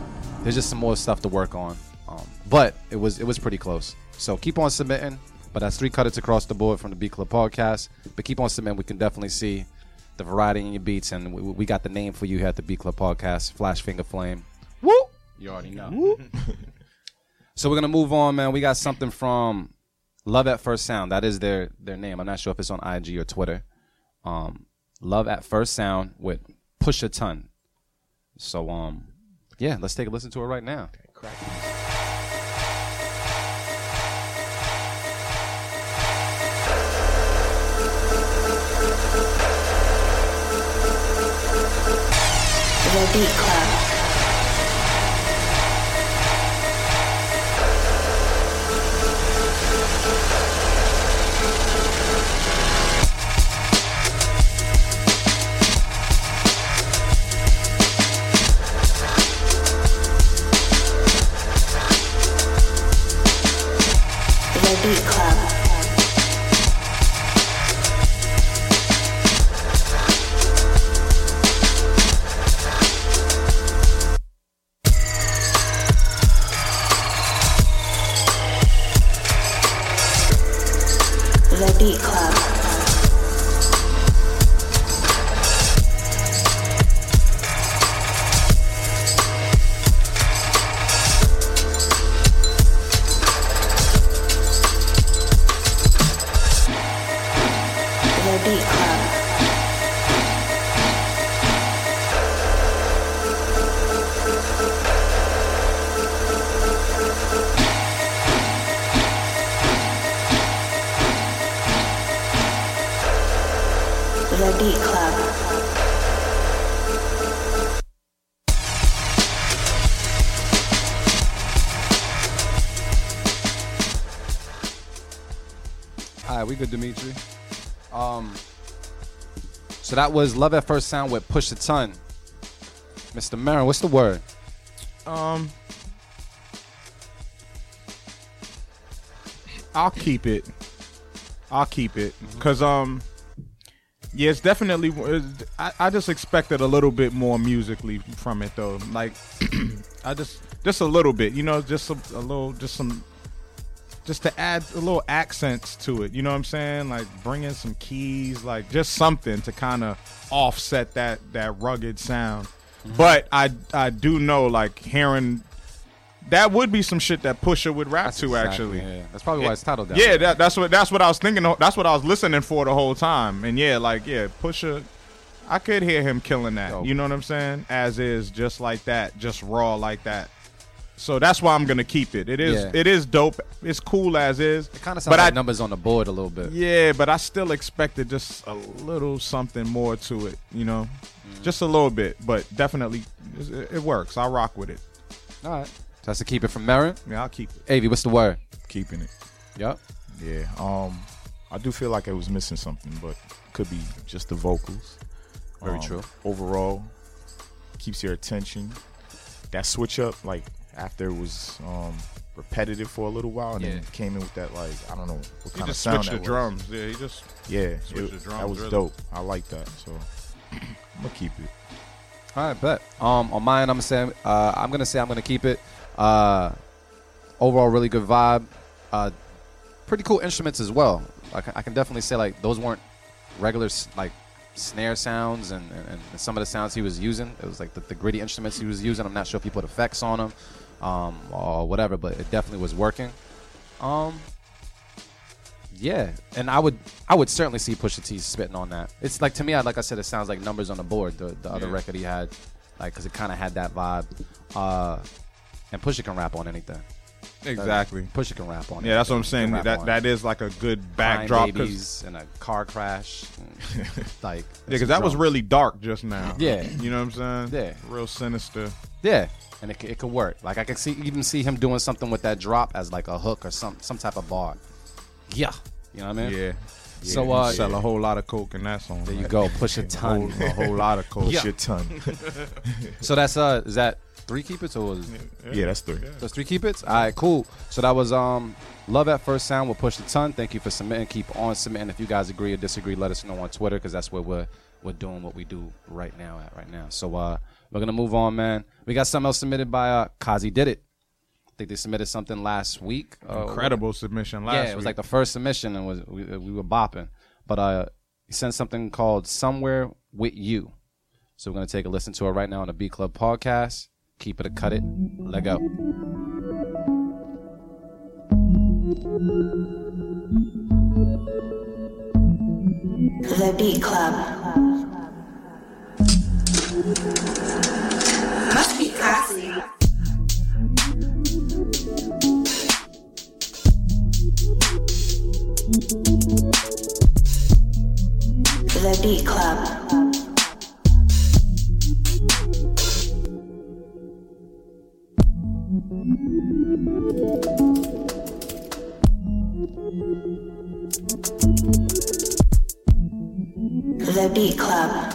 there's just some more stuff to work on. Um, but it was it was pretty close. So keep on submitting. But that's three cuts across the board from the Beat Club podcast. But keep on submitting. We can definitely see the variety in your beats, and we, we got the name for you here at the Beat Club podcast, Flash Finger Flame. Woo! You already know. so we're gonna move on, man. We got something from Love at First Sound. That is their their name. I'm not sure if it's on IG or Twitter. Um, Love at First Sound with Push a Ton. So um, yeah, let's take a listen to it right now. The Beat Club. Good, Dimitri. Um, so that was Love at First Sound with Push the Ton. Mr. Merren, what's the word? Um, I'll keep it. I'll keep it because um, yeah, it's definitely. it's- I, I just expected a little bit more musically from it though. Like, I just just a little bit, you know, just a, a little, just some, just to add a little accents to it. You know what I'm saying? Like bring in some keys, like just something to kind of offset that that rugged sound. Mm-hmm. But I I do know like hearing that would be some shit that Pusha would rap to Exactly, actually. Yeah, that's probably why it's titled that. Yeah, that, that's what that's what I was thinking. That's what I was listening for the whole time. And yeah, like yeah, Pusha, I could hear him killing that. You know what I'm saying? As is, just like that, just raw like that. So that's why I'm gonna keep it. It is Yeah. it is dope. It's cool as is. It kind of sounds but like I, numbers on the board a little bit. Yeah, but I still expected just a little something more to it. You know, Mm-hmm. just a little bit, but definitely it, it works. I'll rock with it. All right. So that's to keep it from Merren. Yeah, I'll keep it. Avi, what's the word? Keeping it. Yep. Yeah. Um, I do feel like I was missing something, but could be just the vocals. Very Um, true. Overall, keeps your attention. That switch up, like after it was um, repetitive for a little while, and Yeah. then came in with that, like I don't know what He kind of just sound switched the was. drums. Yeah, he just Yeah, Switch it- the drums, that was really. dope. I like that. So I'm gonna keep it. All right, bet. Um, on mine, I'm gonna say uh, I'm gonna say I'm gonna keep it. Uh, overall, really good vibe. Uh, pretty cool instruments as well. Like I can definitely say like those weren't regular s- like snare sounds and, and, and some of the sounds he was using. It was like the, the gritty instruments he was using. I'm not sure if he put effects on them um, or whatever, but it definitely was working. Um, yeah, and I would I would certainly see Pusha T spitting on that. It's like to me, I like I said, it sounds like numbers on the board. The the other Yeah. record he had, like because it kind of had that vibe. Uh, and Pusha can rap on anything. Exactly. Pusha can rap on. It. Yeah, that's what I'm saying. That that is like a good backdrop. babies and a car crash. like Yeah, because that was really dark just now. Yeah. you know what I'm saying. Yeah. real sinister. yeah, and it, it could work. Like I could see even see him doing something with that drop as like a hook or some some type of bar. Yeah, you know what I mean? Yeah. So, Yeah, uh, you sell a whole lot of coke in that song. There you right? go. Push a A ton. whole, a whole lot of coke. Yeah. Shit ton. So that's uh, is that three keep it or was yeah, that's three. That's three keep it? All right, cool. So that was um, love at first sound. We'll push the ton. Thank you for submitting. Keep on submitting. If you guys agree or disagree, let us know on Twitter because that's where we're we're doing what we do right now at right now. So uh, we're gonna move on, man. We got something else submitted by uh, Kazi did it. I think they submitted something last week. Uh, Incredible submission last yeah, it was week. like the first submission, and was we, we were bopping. But uh, he sent something called "Somewhere with You." So we're gonna take a listen to it right now on the B Club podcast. Keep it or cut it. Let go. The Beat Club. Must be classy. The Beat Club. Beat Club.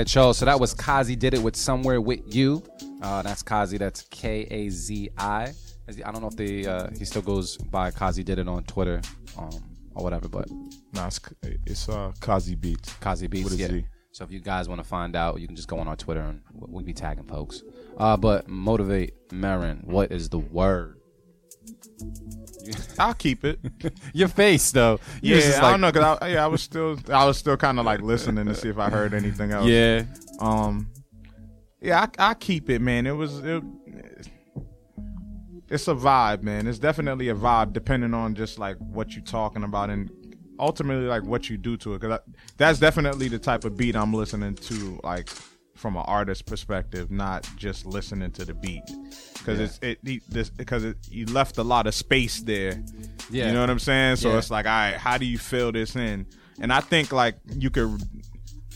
Right, y'all. So that was Kazi did it with "Somewhere with You." Uh, that's Kazi. That's K A Z I. I don't know if they uh, he still goes by Kazi did it on Twitter um, or whatever, but Nah, it's, it's uh, Kazi Beats. Kazi Beats. Yeah. he? So if you guys want to find out, you can just go on our Twitter and we we be tagging folks. Uh, but motivate Merren, what is the word? I'll keep it. Your face though. You Yeah, I like- don't know because I, yeah, I was still I was still kind of like listening to see if I heard anything else. Yeah. Um, yeah, I, I keep it, man. It was it, it's a vibe, man. It's definitely a vibe, depending on just like what you're talking about and ultimately like what you do to it. Because that's definitely the type of beat I'm listening to, like from an artist perspective, not just listening to the beat. Because it's it this because it, you left a lot of space there. Yeah. You know what I'm saying? So Yeah. it's like, all right, how do you fill this in? And I think like you could,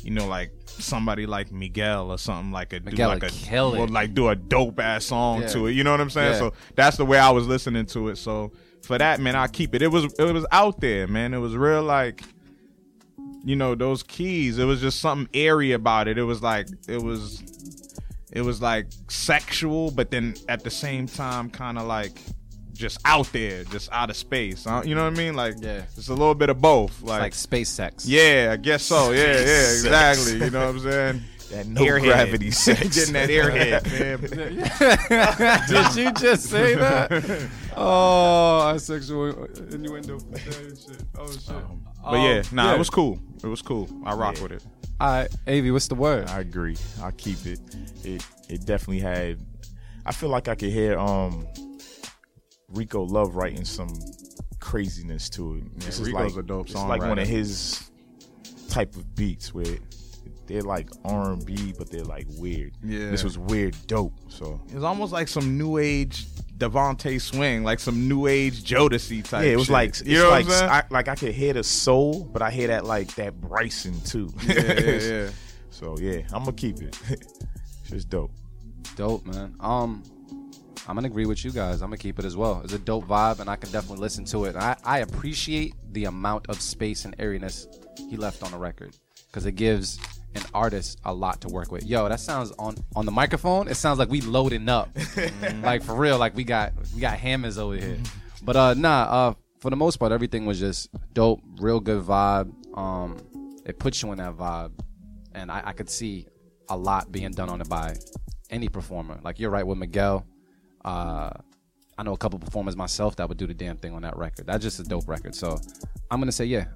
you know, like somebody like Miguel or something like a Miguel do like a would, like do a dope ass song Yeah. to it. You know what I'm saying? Yeah. So that's the way I was listening to it. So for that, man, I keep it. It was it was out there, man. It was real like. You know those keys. It was just something airy about it. It was like it was, it was like sexual, but then at the same time, kind of like just out there, just out of space. huh? You know what I mean? Like, Yeah. it's a little bit of both. Like Like, space sex. yeah, I guess so. Yeah, yeah, Sex. exactly. You know what I'm saying? That no Airhead. gravity sex. Getting that airhead, man. Did you just say that? Oh, a sexual innuendo. Oh shit. Um, But yeah, Um, nah, yeah. it was cool. It was cool. I rock Yeah. with it. All right, Avi, what's the word? I agree. I keep it. It it definitely had. I feel like I could hear um Rico Love writing some craziness to it. this is Rico's like a dope It's like one of his type of beats where they're like R and B, but they're like weird. Yeah. this was weird, dope. So It's almost like some new age DeVante Swing, like some new age Jodeci type. yeah, it was shit. like it's you know like what I'm saying? I, like I could hear the soul, but I hear that like that Bryson too. yeah, yeah, yeah. So yeah, I'm gonna keep it. It's just dope. Dope, man. Um, I'm gonna agree with you guys. I'm gonna keep it as well. It's a dope vibe, and I can definitely listen to it. I, I appreciate the amount of space and airiness he left on the record because it gives an artist a lot to work with. Yo, that sounds on on the microphone. It sounds like we loading up, like for real. Like we got we got hammers over here. But uh, nah. Uh, for the most part, everything was just dope. Real good vibe. Um, it puts you in that vibe, and I, I could see a lot being done on it by any performer. Like you're right with Miguel. Uh, I know a couple performers myself that would do the damn thing on that record. That's just a dope record. So I'm gonna say yeah,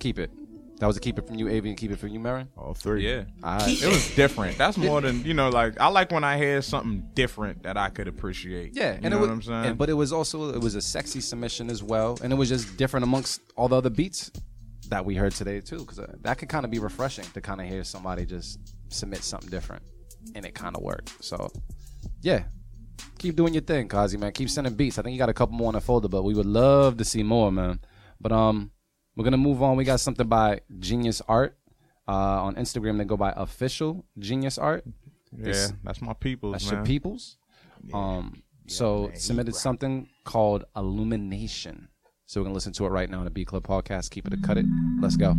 keep it. That was a keep it from you, Avi, and keep it from you, Merren. All three. Yeah. All right. It was different. That's more than you know. Like I like when I hear something different that I could appreciate. Yeah, you and know it what was, I'm saying. and- but it was also it was a sexy submission as well, and it was just different amongst all the other beats that we heard today too, because uh, that could kind of be refreshing to kind of hear somebody just submit something different, and it kind of worked. So, yeah, keep doing your thing, Kazi man. Keep sending beats. I think you got a couple more in the folder, but we would love to see more, man. But um, we're gonna move on. We got something by Genius Art. Uh, on Instagram, they go by official Genius Art. yeah, that's my people's That's man. your peoples. Um, so submitted something called Illumination. So we're gonna listen to it right now on the B Club podcast. Keep it a cut it. Let's go.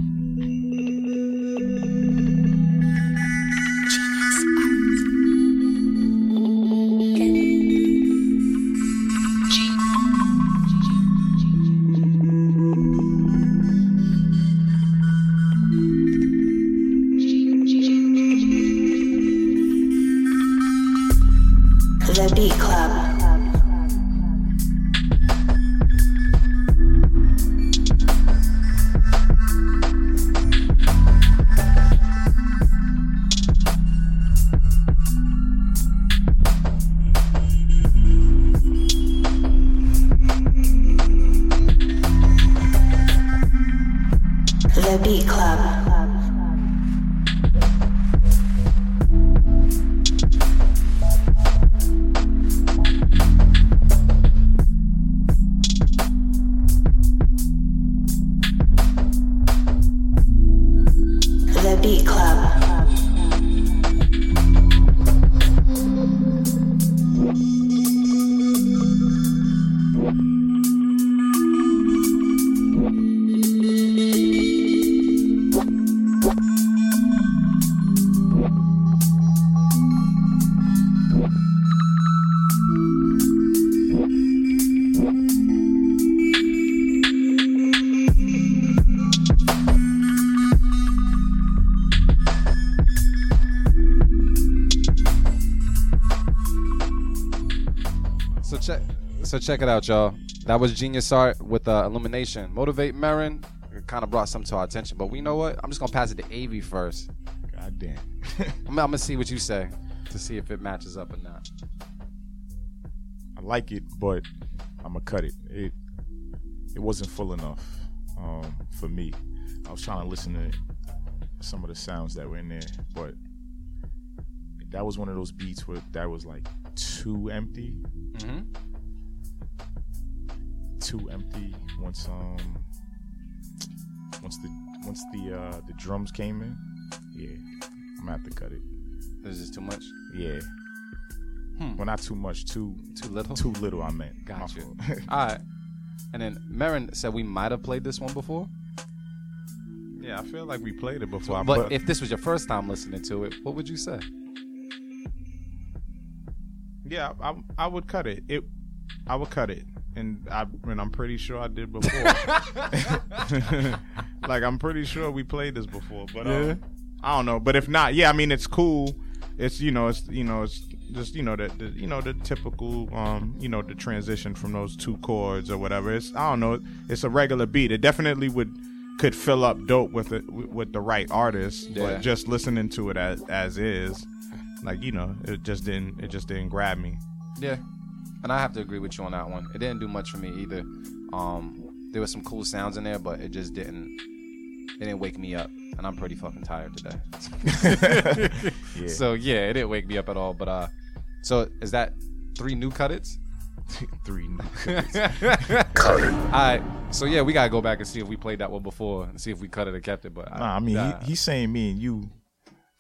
Check it out, y'all. That was Genius Art with uh, Illumination. Motivate Merren. It kind of brought some to our attention, but we know what? I'm just gonna pass it to Av first. God damn. I'm, I'm gonna see what you say to see if it matches up or not. I like it, but I'm gonna cut it. It it wasn't full enough um, for me. I was trying to listen to some of the sounds that were in there, but that was one of those beats where that was like too empty, Mm-hmm. Too empty. Once um once the once the uh the drums came in, yeah, I'm gonna have to cut it. This is too much. Yeah. Hmm. Well, not too much. Too Too little. too little. I meant. My Got you. All right. And then Merren said we might have played this one before. Yeah, I feel like we played it before. But but if this was your first time listening to it, what would you say? yeah, I, I would cut it. It, I would cut it, and I and I'm pretty sure I did before. like I'm pretty sure we played this before, but um, I don't know. But if not, yeah, I mean it's cool. It's you know it's you know it's just you know the, the you know the typical um you know the transition from those two chords or whatever. It's I don't know. It's a regular beat. It definitely would could fill up dope with it with the right artist, Yeah. but just listening to it as as is, like you know, it just didn't it just didn't grab me. Yeah, and I have to agree with you on that one. It didn't do much for me either. Um, there was some cool sounds in there, but it just didn't. It didn't wake me up, and I'm pretty fucking tired today. Yeah. So yeah, it didn't wake me up at all. But uh, so is that three new cuttits? Three. new All right. So yeah, we gotta go back and see if we played that one before and see if we cut it or kept it. But Nah, I mean, nah, he, he's saying me and you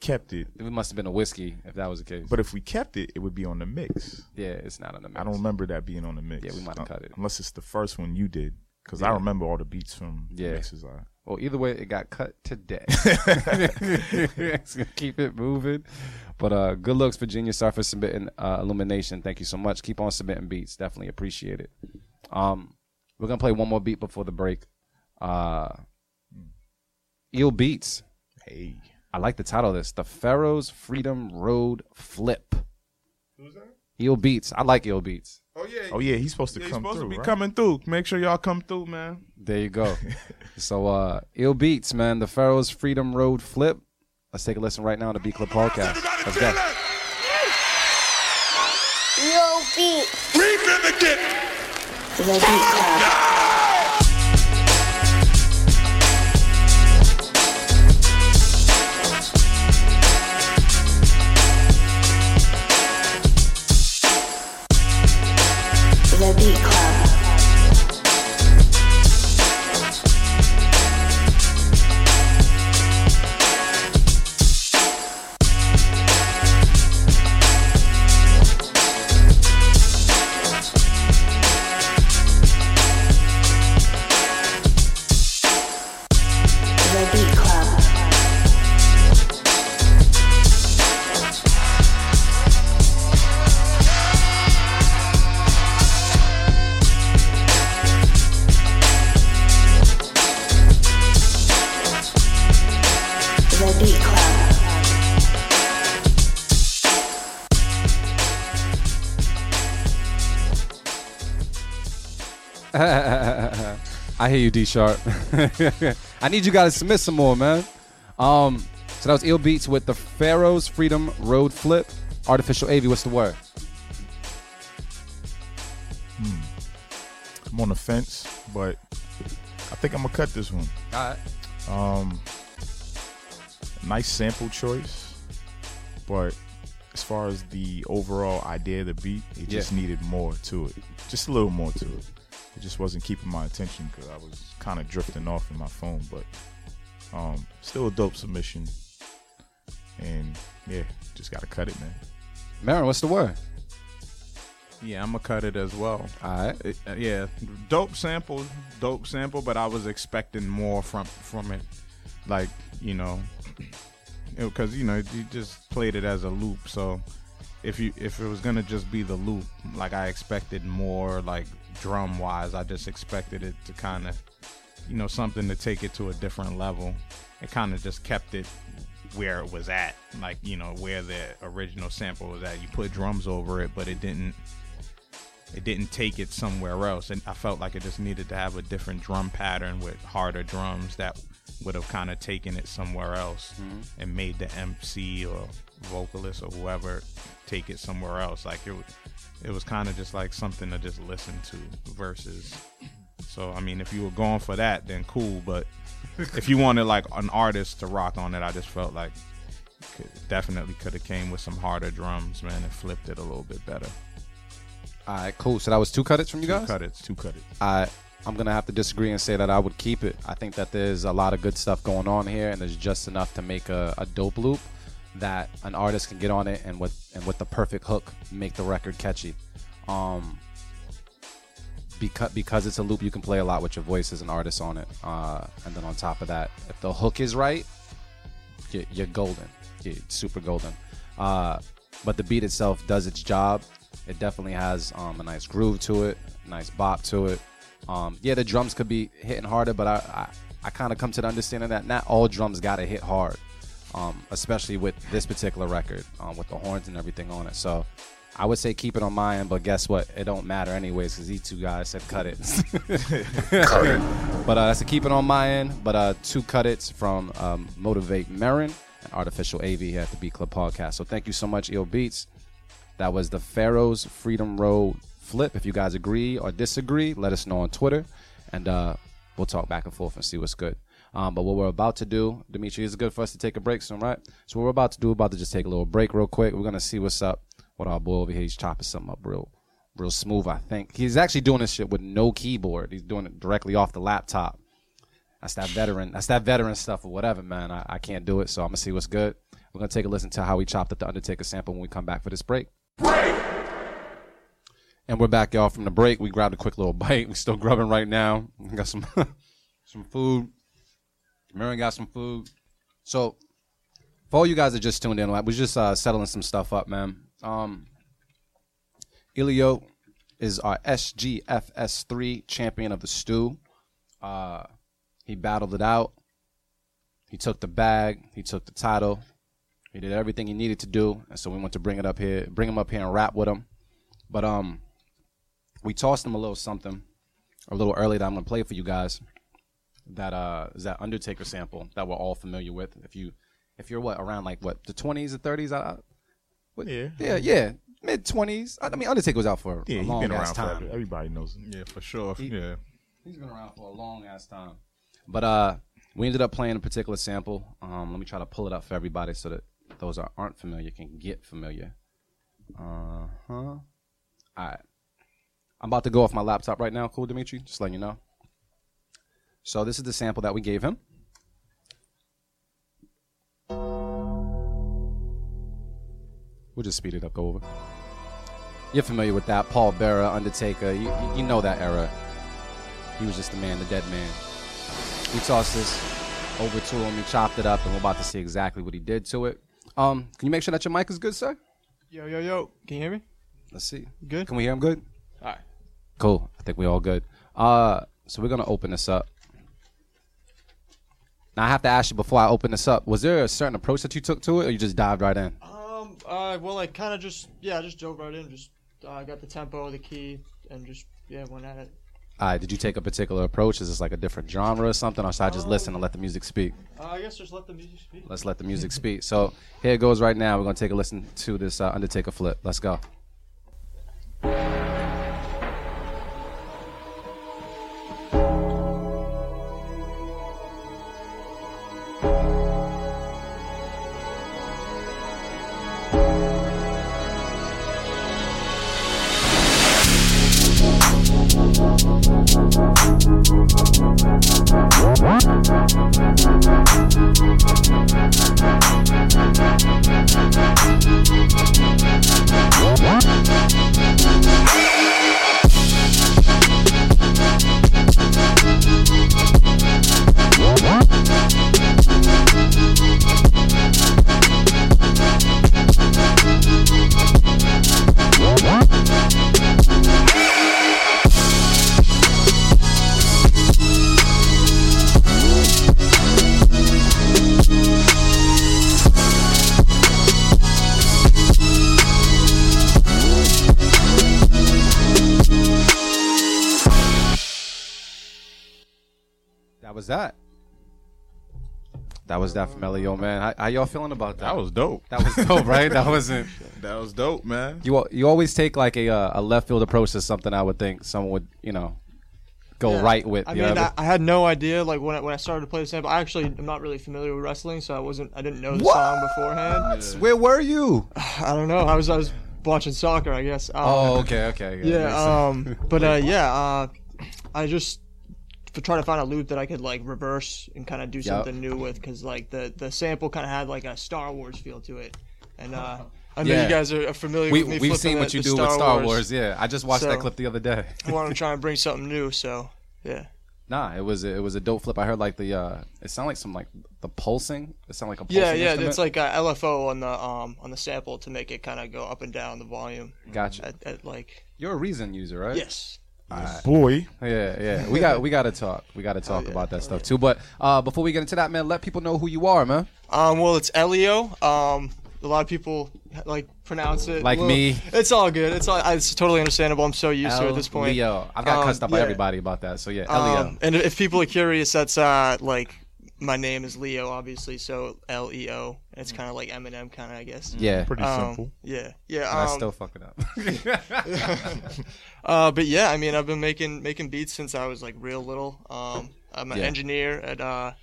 kept it, it must have been a whiskey if that was the case. but if we kept it, it would be on the mix. yeah, it's not on the mix. I don't remember that being on the mix. Yeah, we might have Uh, cut it. Unless it's the first one you did, because I remember all the beats from Yeah. the mixes. I, Well, either way, it got cut today. keep it moving. But uh, good looks, Virginia. Sorry for submitting uh, Illumination. Thank you so much. Keep on submitting beats. Definitely appreciate it. Um, we're gonna play one more beat before the break. Uh, Eel Beats. hey, I like the title of this. The Pharaoh's Freedom Road Flip. Who's that? Eel Beats. I like Eel Beats. Oh yeah. oh yeah, he's supposed to he's come he's supposed through. to be right? coming through. Make sure y'all come through, man. There you go. so uh Ill Beats, man, the Pharaoh's Freedom Road Flip. Let's take a listen right now on the B Club Podcast. Let's go. Yo, beat. The Beat hear you, D Sharp. I need you guys to submit some more, man. Um, so that was Ill Beats with the Pharaoh's Freedom Road Flip. Artificial AV, what's the word? I'm on the fence, but I think I'm gonna cut this one. All right. Um, nice sample choice, but as far as the overall idea of the beat, it just needed more to it. Just a little more to it. It just wasn't keeping my attention because I was kind of drifting off in my phone. But um, still a dope submission, and yeah, just gotta cut it, man. Merren, what's the word? Yeah, I'm gonna cut it as well. All right. It- uh, yeah, dope sample, dope sample, but I was expecting more from from it, like you know, because you know you just played it as a loop. So if you if it was gonna just be the loop, like I expected more, like drum wise, I just expected it to kind of, you know, something to take it to a different level. It kind of just kept it where it was at, like you know where the original sample was at. You put drums over it, but it didn't it didn't take it somewhere else, and I felt like it just needed to have a different drum pattern with harder drums that would have kind of taken it somewhere else mm-hmm. and made the MC or vocalist or whoever take it somewhere else. Like it, it was kind of just like something to just listen to versus. So I mean, if you were going for that, then cool. But if you wanted like an artist to rock on it, I just felt like could, definitely could have came with some harder drums, man, and flipped it a little bit better. All right, cool. So that was two cut it from you Two guys. cut it, two cut it. I I'm gonna have to disagree and say that I would keep it. I think that there's a lot of good stuff going on here, and there's just enough to make a, a dope loop that an artist can get on it and with and with the perfect hook make the record catchy. Um, because because it's a loop, you can play a lot with your voice as an artist on it. Uh, and then on top of that, if the hook is right, you're, you're golden. You're super golden. Uh, but the beat itself does its job. It definitely has um, a nice groove to it, nice bop to it. Um, yeah, the drums could be hitting harder, but I I, I kind of come to the understanding that not all drums gotta hit hard, um, especially with this particular record um, with the horns and everything on it. So I would say keep it on my end, but guess what? It don't matter anyways because these two guys said cut it. cut it. But uh, that's a keep it on my end. But uh, two cut it's from um, Motivate Merren and Artificial AV here at the Beat Club Podcast. So thank you so much, Eel Beats. That was the Pharaohs Freedom Road flip. If you guys agree or disagree, let us know on Twitter, and uh, we'll talk back and forth and see what's good. Um, but what we're about to do, Dimitri, is it good for us to take a break soon, right? So what we're about to do, we're about to just take a little break real quick. We're gonna see what's up with our boy over here. He's chopping something up real, real smooth. I think he's actually doing this shit with no keyboard. He's doing it directly off the laptop. That's that veteran. That's that veteran stuff or whatever, man. I, I can't do it, so I'm gonna see what's good. We're gonna take a listen to how we chopped up the Undertaker sample when we come back for this break. And we're back, y'all, from the break. We grabbed a quick little bite. We're still grubbing right now. We got some some food. Merren got some food. So, for all you guys that just tuned in, we're just uh, settling some stuff up, man. Um, Ellio is our SGFS3 champion of the stew. Uh, he battled it out. He took the bag. He took the title. He did everything he needed to do, and so we went to bring it up here, bring him up here and rap with him. But um, we tossed him a little something a little early that I'm gonna play for you guys. That uh is that Undertaker sample that we're all familiar with. If you if you're what around like what the 20s or 30s, uh, what, Yeah. yeah, yeah, mid 20s. I mean, Undertaker was out for Yeah, a he's long been ass around time. forever. Everybody knows him. Yeah, for sure. He- yeah. He's been around for a long ass time. But uh, we ended up playing a particular sample. Um, let me try to pull it up for everybody so that those that aren't familiar can get familiar. Uh huh. All right. I'm about to go off my laptop right now. Cool, Dimitri. Just letting you know. So this is the sample that we gave him. We'll just speed it up. Go over. You're familiar with that, Paul Bearer, Undertaker. You, you, know that era. He was just the man, the dead man. We tossed this over to him. He chopped it up, and we're about to see exactly what he did to it. Um, can you make sure that your mic is good, sir? Yo, yo, yo. Can you hear me? Let's see. Good? Can we hear him good? All right. Cool. I think we're all good. Uh, so we're gonna open this up. Now I have to ask you before I open this up. Was there a certain approach that you took to it, or you just dived right in? Um, uh, well, I kind of just, yeah, I just dove right in. Just uh, got the tempo, the key, and just, yeah, went at it. All right. Did you take a particular approach? Is this like a different genre or something, or should I just listen and let the music speak? Uh, I guess just let the music speak. Let's let the music speak. So here it goes right now. We're gonna take a listen to this uh, Undertaker flip. Let's go. That was that from Ellio, man. How, how y'all feeling about that? That was dope. that was dope, right? That wasn't. That was dope, man. You you always take like a uh, a left field approach to something. I would think someone would you know go Yeah. right with. I you mean, know? I, I had no idea. Like when I, when I started to play the sample, I actually am not really familiar with wrestling, so I wasn't. I didn't know the What? song beforehand. Where were you? I don't know. I was I was watching soccer, I guess. Um, Oh, okay, okay. yeah. Um, but uh, yeah. Uh, I just for trying to find a loop that I could like reverse and kind of do something new with, because like the the sample kind of had like a Star Wars feel to it, and uh, I know Yeah. you guys are familiar we with me. we've seen the- what you the do with Star Star Wars. Yeah, I just watched that clip the other day. I want to try and bring something new, so yeah. Nah, it was a, it was a dope flip. I heard like the uh, it sounded like some like the pulsing. It sounded like a pulsing Yeah, yeah, instrument. it's like a LFO on the um on the sample to make it kind of go up and down the volume. Gotcha. At, at like You're a Reason user, right? yes, Boy, Yeah, yeah. We got we got to talk. We got to talk Oh, yeah. about that stuff too. But uh, before we get into that, man, let people know who you are, man. um, well, it's Ellio. Um, a lot of people like pronounce it Like me. It's all good. It's all it's totally understandable. I'm so used to it at this point. Leo. I've got Um, cussed up by everybody about that. So yeah, Ellio. Um, and if people are curious, that's uh like my name is Leo, obviously. So L E O. It's kind of like Eminem, kind of I guess. yeah, pretty Um, simple. Yeah, yeah. and I Um, still fuck it up. Uh, but yeah, I mean, I've been making making beats since I was like real little. Um, I'm an Yeah. engineer at uh,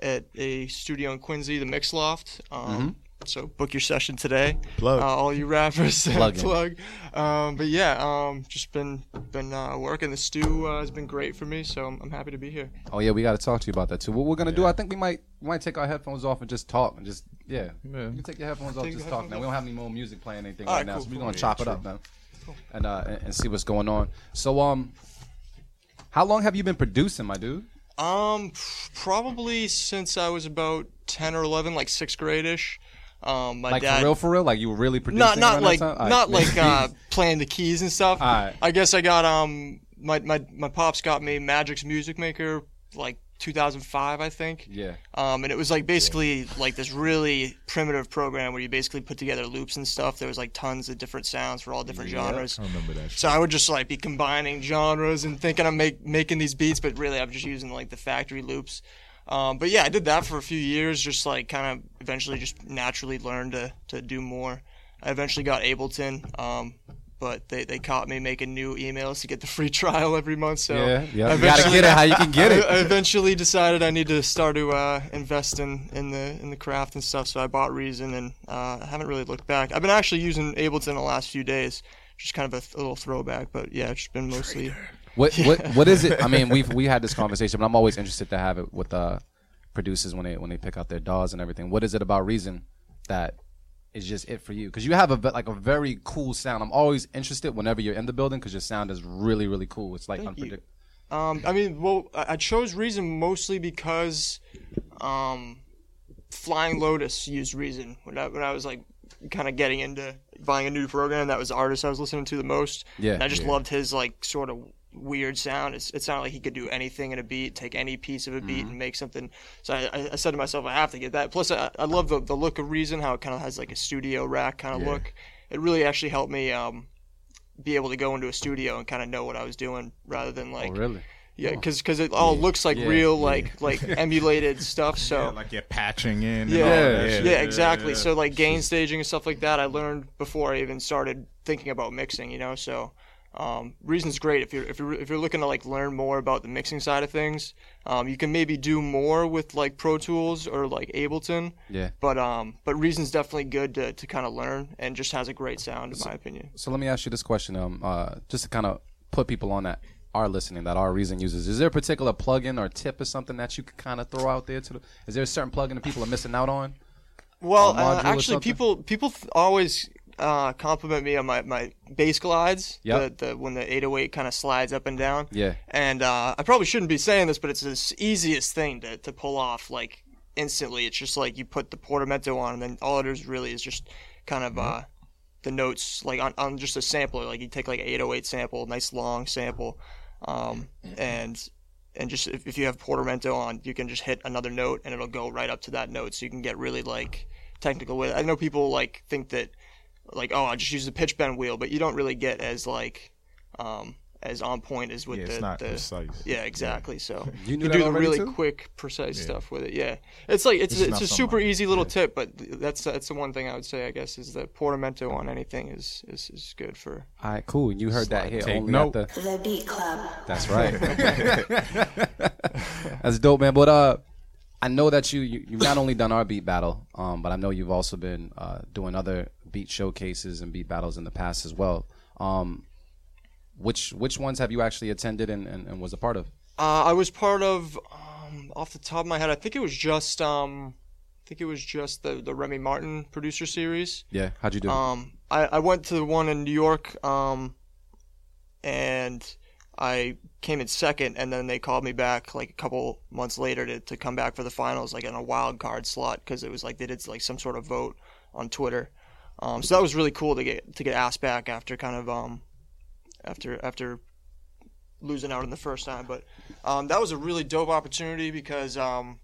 at a studio in Quincy, the Mix Loft. Um, So book your session today, Plug. uh, all you rappers. Plug plug. Um, but yeah, um, just been been uh, working. The stew uh, has been great for me, so I'm, I'm happy to be here. oh yeah, we got to talk to you about that too. What we're gonna do? I think we might we might take our headphones off and just talk and just yeah. Yeah. You can take your headphones off, Take just talk. headphones Now we don't have any more music playing anything All right right, now, cool, so we're gonna Yeah, chop it true. up, man, and uh and, and see what's going on. So um, how long have you been producing, my dude? Um, probably since I was about ten or eleven, like sixth grade ish. Um, my Like dad. for real, for real? Like you were really producing? not not like? All not like uh, playing the keys and stuff. I guess I got um my my my pops got me Magix Music Maker like 2005 I think. yeah. Um, and it was like basically like this really primitive program where you basically put together loops and stuff. There was like tons of different sounds for all different Yep. genres. I remember that. So I would just like be combining genres and thinking I'm make, making these beats, but really I'm just using like the factory loops. Um, but yeah, I did that for a few years, just like kind of eventually just naturally learned to, to do more. I eventually got Ableton, um, but they, they caught me making new emails to get the free trial every month. So Yeah, yeah. I You gotta eventually- get it how you can get it. I, I eventually decided I need to start to uh, invest in, in the in the craft and stuff. So I bought Reason, and uh, I haven't really looked back. I've been actually using Ableton the last few days, just kind of a, th- a little throwback. But yeah, it's just been mostly. What what what is it? I mean, we've we had this conversation, but I'm always interested to have it with uh, producers when they when they pick out their DAWs and everything. What is it about Reason that is just it for you? Because you have a like a very cool sound. I'm always interested whenever you're in the building because your sound is really really cool. It's like unpredictable. Um, I mean, well, I I chose Reason mostly because um, Flying Lotus used Reason when I, when I was like kind of getting into buying a new program. That was the artist I was listening to the most. Yeah, and I just yeah. loved his like sort of weird sound. It's, it sounded like he could do anything in a beat, take any piece of a beat Mm-hmm. and make something. So I, I- I said to myself, I have to get that. Plus, I, I love the, the look of Reason, how it kind of has like a studio rack kind of Yeah. look. It really actually helped me um, be able to go into a studio and kind of know what I was doing rather than like oh really? yeah, because because it all looks like Yeah, real, yeah. like like emulated stuff. So Yeah, like you're patching in. and yeah, all yeah, that shit. exactly. yeah. So like gain staging and stuff like that, I learned before I even started thinking about mixing. You know, so um, Reason's great if you're if you're if you're looking to like learn more about the mixing side of things. Um, you can maybe do more with like Pro Tools or like Ableton, Yeah. but um, but Reason's definitely good to, to kind of learn and just has a great sound in my opinion. So let me ask you this question, um, uh, just to kind of put people on that are listening that are Reason users. Is there a particular plugin or tip or something that you could kind of throw out there to? The, is there a certain plugin that people are missing out on? Well, uh, actually, people people th- always uh, compliment me on my, my bass glides. Yep. The, the when the 808 kind of slides up and down. Yeah. And uh, I probably shouldn't be saying this, but it's the easiest thing to, to pull off like instantly. It's just like you put the portamento on, and then all it is really is just kind of uh, the notes like on, on just a sampler. Like you take like an 808 sample, nice long sample, um, and and just if, if you have portamento on, you can just hit another note and it'll go right up to that note, so you can get really like technical with it. I know people like think that like oh I just use the pitch bend wheel, but you don't really get as like um, as on point as with Yeah, the, it's not the precise. yeah exactly. So You you knew can that do the really too? quick, precise stuff with it. Yeah, it's like it's It's it's a super like- easy little tip, but that's that's the one thing I would say. I guess is that portamento on anything is is, is good for. All right, cool. You heard that here Take only note. at the The Beat Club. That's right. That's dope, man. But uh, I know that you, you you've not only done our beat battle, um, but I know you've also been uh, doing other beat showcases and beat battles in the past as well. Um, which which ones have you actually attended and, and, and was a part of? Uh, I was part of, um, off the top of my head, I think it was just, um, I think it was just the the Remy Martin producer series. Yeah, how'd you do? Um, I, I went to the one in New York, um, and I came in second, and then they called me back like a couple months later to, to come back for the finals, like in a wild card slot, because it was like they did like some sort of vote on Twitter. Um, so that was really cool to get to get asked back after kind of um, after after losing out in the first time. But um, that was a really dope opportunity because um,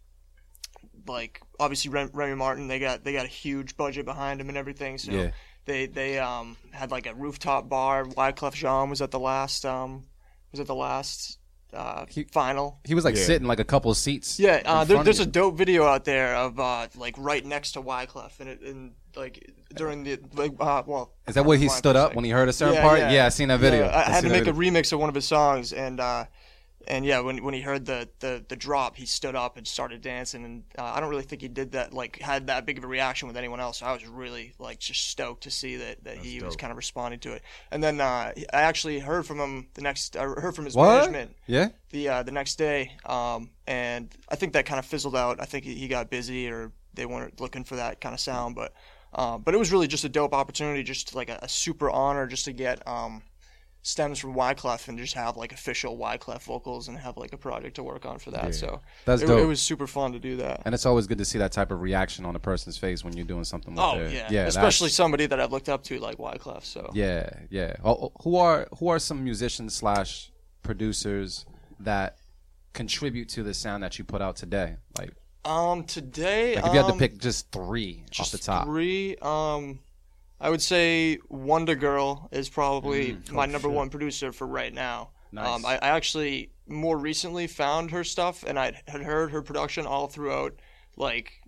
like obviously Rem- Remy Martin they got they got a huge budget behind him and everything. So Yeah. they they um, had like a rooftop bar. Wyclef Jean was at the last um, was at the last uh, he, final. he was like yeah. sitting like a couple of seats. Yeah, uh, there, there's a dope video out there of uh, like right next to Wyclef and it and like during the like uh, well. Is that where he stood up like- when he heard a certain part? Yeah, yeah. I seen that video. Yeah, I, had seen to that make a remix of one of his songs, and uh, and yeah, when when he heard the, the the drop, he stood up and started dancing. And uh, I don't really think he did that like had that big of a reaction with anyone else. So I was really like just stoked to see that that he was kind of responding to it. And then uh, I actually heard from him the next. I heard from his What? management Yeah. the uh, the next day, um, and I think that kind of fizzled out. I think he, he got busy, or they weren't looking for that kind of sound. But um, but it was really just a dope opportunity, just like a, a super honor, just to get um, stems from Wyclef and just have like official Wyclef vocals and have like a project to work on for that. So That's it, dope. it was super fun to do that. And it's always good to see that type of reaction on a person's face when you're doing something. Like Oh their, yeah, yeah, especially that's- somebody that I've looked up to like Wyclef. So Yeah, yeah. Oh, who are who are some musicians slash producers that contribute to the sound that you put out today? Like, um, today, like if you had to um, pick just three off just the top. Three. Um, I would say WondaGurl is probably my number one producer for right now. Mm, Nice. Um, I, I actually more recently found her stuff, and I had heard her production all throughout, like,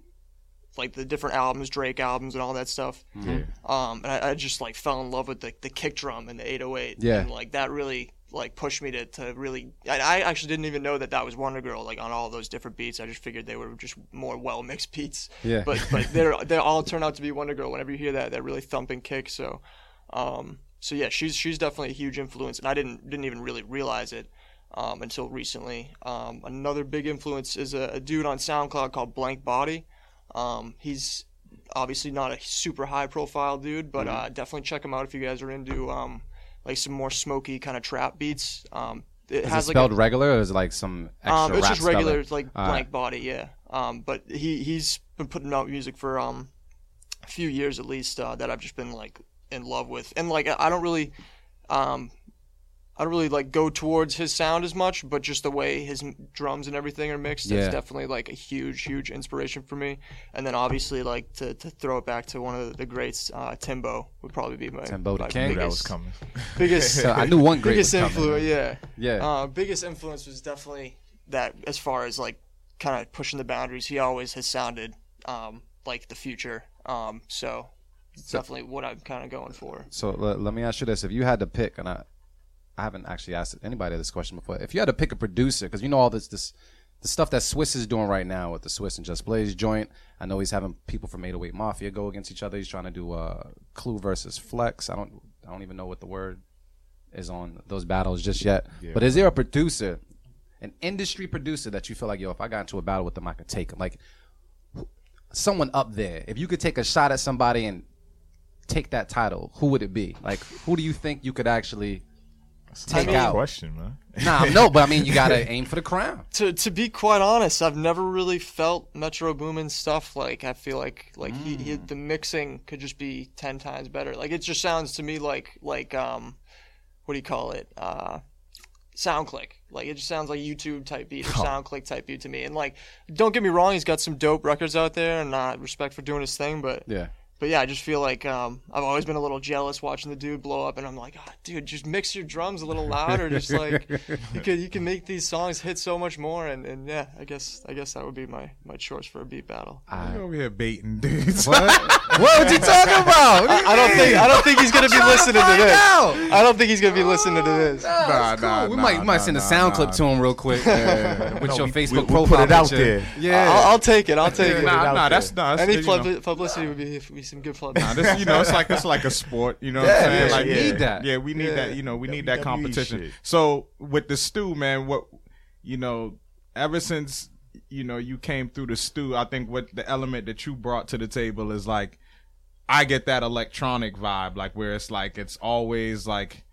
like the different albums, Drake albums, and all that stuff. Mm-hmm. Um, and I, I just like fell in love with the, the kick drum and the 808. Yeah. And like that really like pushed me to, to really. I, I actually didn't even know that that was WondaGurl like on all those different beats. I just figured they were just more well mixed beats. Yeah. But but they're they all turn out to be WondaGurl whenever you hear that that really thumping kick. So, um, so yeah, she's she's definitely a huge influence, and I didn't didn't even really realize it. Um, until recently, um, another big influence is a, a dude on SoundCloud called Blank Body. Um, he's obviously not a super high profile dude, but Mm-hmm. uh, definitely check him out if you guys are into um, like some more smoky kind of trap beats. Um, it Is has it like a- spelled regular or is it like some extra um, it's just regular, it's like All blank body, yeah. Um, but he he's been putting out music for um a few years at least uh, that I've just been like in love with, and like I don't really um I don't really like go towards his sound as much, but just the way his m- drums and everything are mixed, Yeah. that's definitely like a huge, huge inspiration for me. And then obviously like to, to throw it back to one of the greats, uh, Timbo would probably be my, Timbo the my King? Knew that was biggest, coming. biggest So I knew one great was biggest coming. influence, yeah. Yeah. Uh, biggest influence was definitely that as far as like kind of pushing the boundaries. He always has sounded um, like the future. Um, so it's definitely what I'm kind of going for. So le- let me ask you this: If you had to pick, and I, I haven't actually asked anybody this question before. If you had to pick a producer, because you know all this, this, the stuff that Swizz is doing right now with the Swizz and Just Blaze joint. I know he's having people from 808 Mafia go against each other. He's trying to do uh, Clue versus Flex. I don't, I don't even know what the word is on those battles just yet. But is there a producer, an industry producer that you feel like, yo, if I got into a battle with them, I could take him? Like someone up there. If you could take a shot at somebody and take that title, who would it be? Like, who do you think you could actually take out? question, man. Nah, no, but I mean, you gotta aim for the crown. To to be quite honest, I've never really felt Metro Boomin stuff like I feel like like he, he Mm. the mixing could just be ten times better. Like it just sounds to me like like um what do you call it? Uh SoundClick. Like it just sounds like YouTube type beat or Oh. SoundClick type beat to me. And like don't get me wrong, he's got some dope records out there and uh, respect for doing his thing, but Yeah. But yeah, I just feel like um, I've always been a little jealous watching the dude blow up, and I'm like, oh, dude, just mix your drums a little louder. Just like you can you can make these songs hit so much more, and, and yeah, I guess I guess that would be my my choice for a beat battle. You over here baiting dudes. What? what are you talking about? I, I don't think I don't think he's gonna be listening to this. I don't think he's gonna be listening to this. Nah, nah, we nah, might we might nah, send a sound nah. clip to him real quick uh, with No, your we- Facebook we- we'll profile put it out picture. there. Yeah, I'll, I'll take it. I'll take it. Nah, nah, that's not. Any you know. pub- publicity would be, if be some good publicity. Nah, this, you know, it's like it's like a sport. You know what I'm saying? yeah, like, you need that. Yeah, we need Yeah. that. You know, we need that competition. shit. So with the stew, man, what you know, ever since you know you came through the stew, I think what the element that you brought to the table is like, I get that electronic vibe, like where it's like it's always like,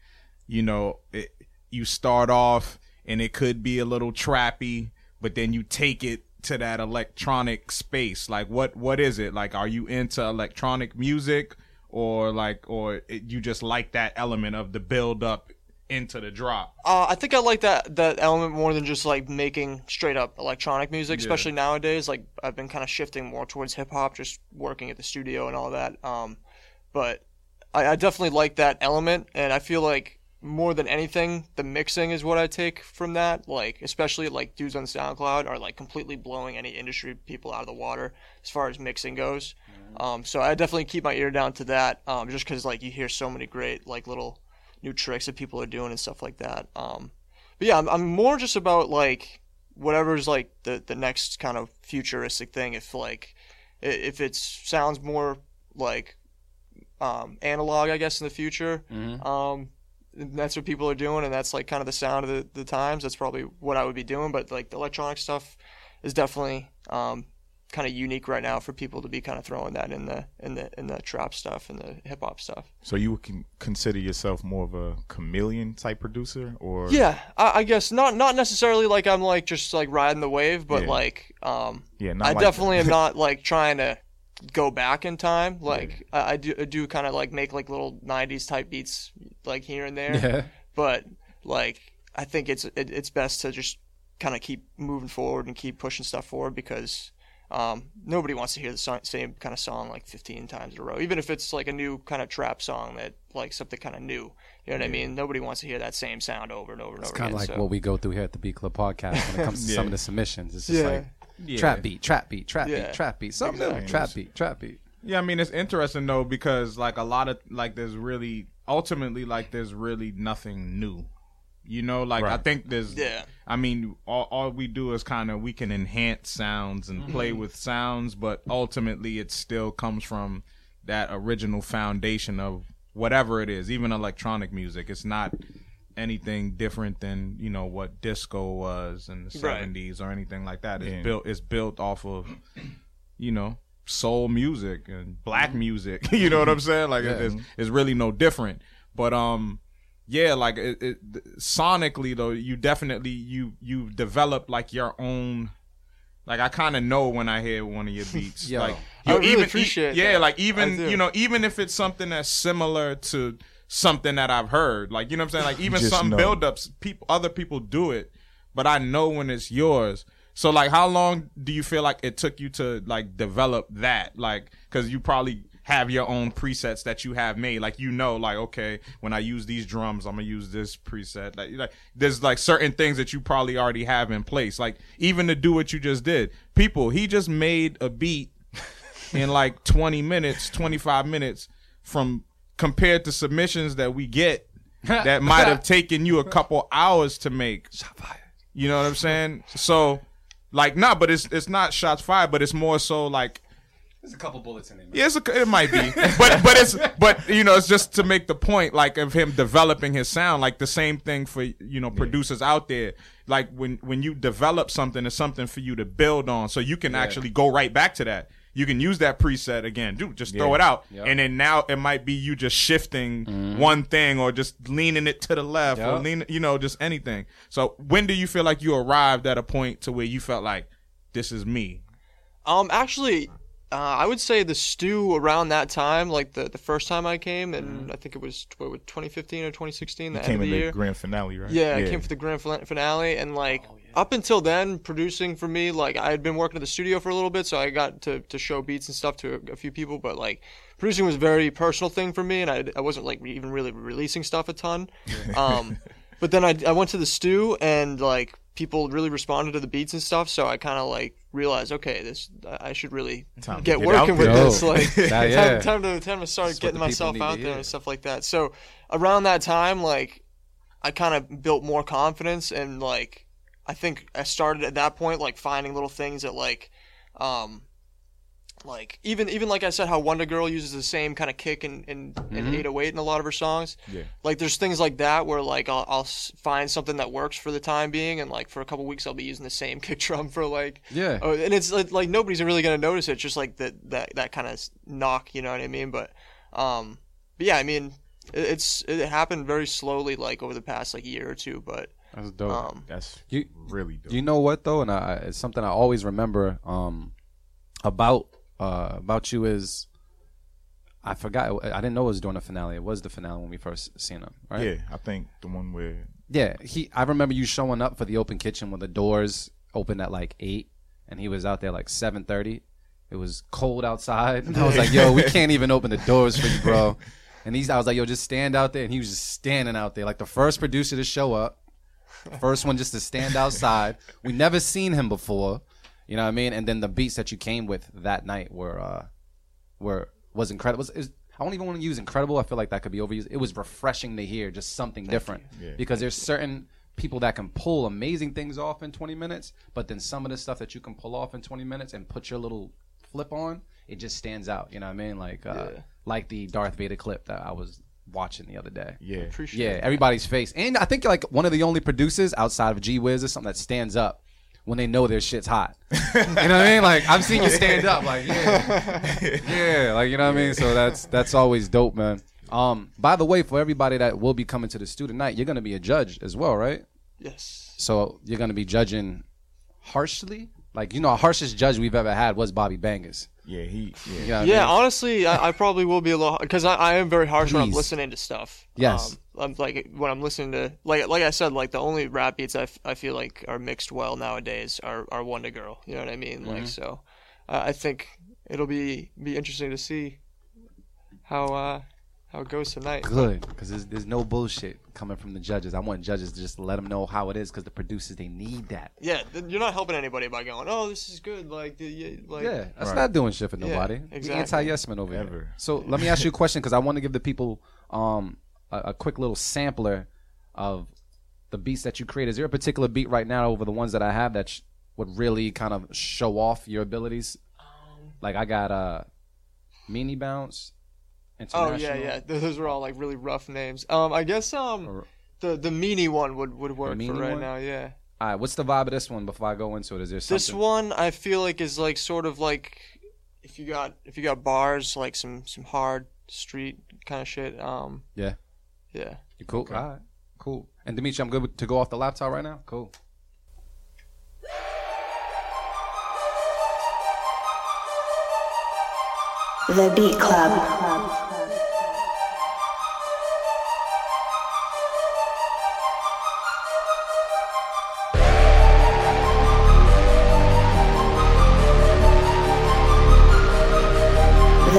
you know, it, you start off and it could be a little trappy, but then you take it to that electronic space. Like what what is it? Like are you into electronic music or like or it, you just like that element of the build up into the drop? Uh, I think I like that that element more than just like making straight up electronic music, especially nowadays. Like I've been kind of shifting more towards hip hop, just working at the studio and all that. Um, but I, I definitely like that element, and I feel like more than anything, the mixing is what I take from that. Like especially like dudes on SoundCloud are like completely blowing any industry people out of the water as far as mixing goes. Um, so I definitely keep my ear down to that, um, just because like you hear so many great like little new tricks that people are doing and stuff like that. Um, but yeah, I'm, I'm more just about like whatever's like the the next kind of futuristic thing. If like if it sounds more like um, analog, I guess in the future, um, that's what people are doing, and that's like kind of the sound of the, the times. That's probably what I would be doing. But like the electronic stuff is definitely um, kind of unique right now for people to be kind of throwing that in the in the in the trap stuff and the hip hop stuff. So you would consider yourself more of a chameleon type producer, or Yeah, I, I guess not not necessarily like I'm like just like riding the wave, but Yeah. like um, yeah, not I like definitely am not like trying to go back in time. Like I, I do I do kind of like make like little '90s type beats like here and there, yeah. but like I think it's it, it's best to just kind of keep moving forward and keep pushing stuff forward because. Um, nobody wants to hear the song, same kind of song like 15 times in a row, even if it's like a new kind of trap song that like something kind of new. You know what I mean? Nobody wants to hear that same sound over and over and It's over kind of like so. what we go through here at the Beat Club podcast when it comes to some of the submissions. It's just Yeah. like Yeah. trap beat, trap beat, trap Yeah. beat, trap beat, something new, Exactly. trap beat, trap beat. Yeah, I mean it's interesting though because like a lot of like there's really ultimately like there's really nothing new. You know, like I think there's Yeah. I mean all, all we do is kind of we can enhance sounds and play mm-hmm. with sounds, but ultimately it still comes from that original foundation of whatever it is, even electronic music. It's not anything different than, you know, what disco was in the Right. 70s or anything like that. It's Yeah. built it's built off of you know, soul music and black music. you know what I'm saying? Like Yeah. it's, it's really no different. But um, yeah, like it, it, sonically though, you definitely you you've developed like your own. Like I kind of know when I hear one of your beats. Yo. like I you really even, appreciate Yeah, that. like even you know even if it's something that's similar to something that I've heard, like you know what I'm saying, like even some build-ups, people other people do it, but I know when it's yours. So like, how long do you feel like it took you to like develop that? Like, because you probably have your own presets that you have made. Like you know, like okay, when I use these drums, I'm gonna use this preset. Like, like there's like certain things that you probably already have in place. Like even to do what you just did, people. He just made a beat in like 20 minutes, 25 minutes from compared to submissions that we get that might have taken you a couple hours to make. Shot fired. You know what I'm saying? So, like, nah, but it's it's not shots fired, but it's more so like, There's a couple bullets in it. yeah, it's a, it might be, but but it's but you know it's just to make the point like of him developing his sound, like the same thing for you know producers out there. Like when when you develop something, it's something for you to build on, so you can actually go right back to that. You can use that preset again, dude. Just throw Yeah. it out, Yep. and then now it might be you just shifting one thing or just leaning it to the left or Yep. lean, you know, just anything. So when do you feel like you arrived at a point to where you felt like this is me? Um, actually, Uh, I would say the stew around that time, like the, the first time I came, and I think it was what, what, 2015 or 2016, the You end came of the in year. grand finale, right? Yeah, I came for the grand finale, and like Oh, up until then, producing for me, like I had been working at the studio for a little bit, so I got to, to show beats and stuff to a, a few people. But like producing was a very personal thing for me, and I, I wasn't like even really releasing stuff a ton. Um, but then I, I went to the stew, and like people really responded to the beats and stuff, so I kind of like realized, okay, this I should really Time get, working with there. this. Like That- yeah. time, time to time to start That's getting myself out there and stuff like that. So around that time, like I kind of built more confidence and like I think I started at that point like finding little things that like um like even even like I said how WondaGurl uses the same kind of kick and and, and 808 in a lot of her songs. Yeah. Like there's things like that where like I'll, I'll find something that works for the time being and like for a couple weeks I'll be using the same kick drum for like Yeah. oh, and it's like, like nobody's really gonna notice it just like that that that kind of knock you know what I mean but um but yeah I mean it, it's it happened very slowly like over the past like year or two but That's dope. um That's You- really dope. You know what though, and I, it's something I always remember um, about uh, about you is I forgot. I didn't know it was during the finale. It was the finale when we first seen him, right? yeah, I think the one where Yeah. He. I remember you showing up for the open kitchen when the doors opened at like eight, and he was out there like seven thirty. It was cold outside, and I was like, "Yo, we can't even open the doors for you, bro." And he's, I was like, "Yo, just stand out there," and he was just standing out there, like the first producer to show up. First one just to stand outside. We never seen him before. You know what I mean? And then the beats that you came with that night were uh were was incredible. Was, is, I don't even want to use incredible. I feel like that could be overused. It was refreshing to hear just something different. Yeah. Because there's certain people that can pull amazing things off in 20 minutes, but then some of the stuff that you can pull off in 20 minutes and put your little flip on, it just stands out. You know what I mean? Like uh Yeah. like the Darth Vader clip that I was watching the other day. yeah, appreciate Yeah, it. everybody's face. And I think like one of the only producers outside of G Wiz is something that stands up when they know their shit's hot. you know what I mean? Like I've seen you stand up, like yeah, yeah, like you know what I mean. So that's that's always dope, man. Um, by the way, for everybody that will be coming to the student night, you're gonna be a judge as well, right? yes So you're gonna be judging harshly. Like you know, our harshest judge we've ever had was Bobby Bangers. yeah, he, yeah, You know what I mean? honestly I, I probably will be a little because I, I am very harsh when I'm listening to stuff Yes. um, I'm like when I'm listening to like like I said like the only rap beats I, f- I feel like are mixed well nowadays are, are WondaGurl you know what I mean Mm-hmm. like so uh, I think it'll be be interesting to see how uh how it goes tonight Good, because there's, there's no bullshit coming from the judges. I want judges to just let them know how it is, because the producers they need that. yeah th- you're not helping anybody by going oh this is good like the, yeah, like Yeah, that's Right. not doing shit for Yeah, nobody. exactly. Anti yes men over here. So let me ask you a question because I want to give the people um a, a quick little sampler of the beats that you create. Is there a particular beat right now over the ones that I have that sh- would really kind of show off your abilities? Um, Like I got uh, Meanie Bounce. Oh yeah, yeah. Those were all like really rough names. Um, I guess um Or- the the meanie one would would work for right one? now. Yeah. All right, what's the vibe of this one before I go into it? Is there something? This one I feel like is like sort of like if you got if you got bars like some some hard street kind of shit. Um, Yeah. yeah. You cool? All right, cool. And Dimitri, I'm good to go off the laptop right now. Cool. The Beat Club.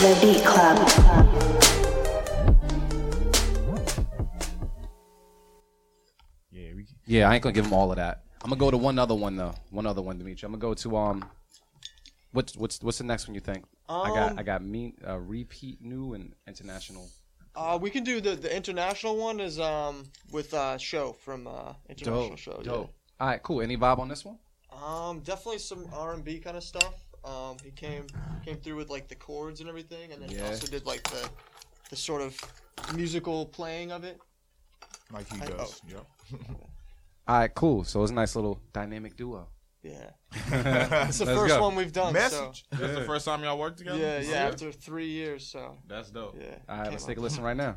The Beat Club. yeah. Yeah, I ain't gonna give him all of that. I'm gonna go to one other one though. One other one, Dimitri. I'm gonna go to um, what's what's what's the next one you think? I got Um, I got me uh, repeat new and international. Uh, we can do the the international one is um with uh show from uh international Dope, show. dope. All right, cool. Any vibe on this one? Um, definitely some R and B kind of stuff. Um, he came came through with like the chords and everything, and then he Yeah. also did like the the sort of musical playing of it. Like he I- does. Yep. All right, cool. So it's a nice little dynamic duo. Yeah, it's the Let's first go. one we've done. Message. That's the first time y'all worked So. together. Yeah, yeah. After three years, so That's dope. yeah. All right, came let's up. take a listen right now.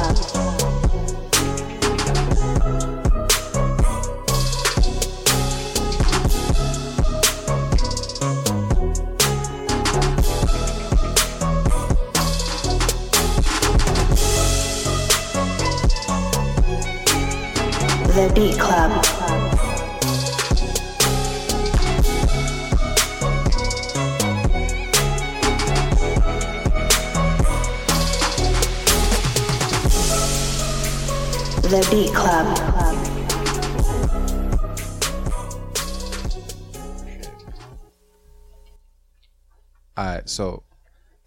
The Beat Club. The Beat Club. All right, so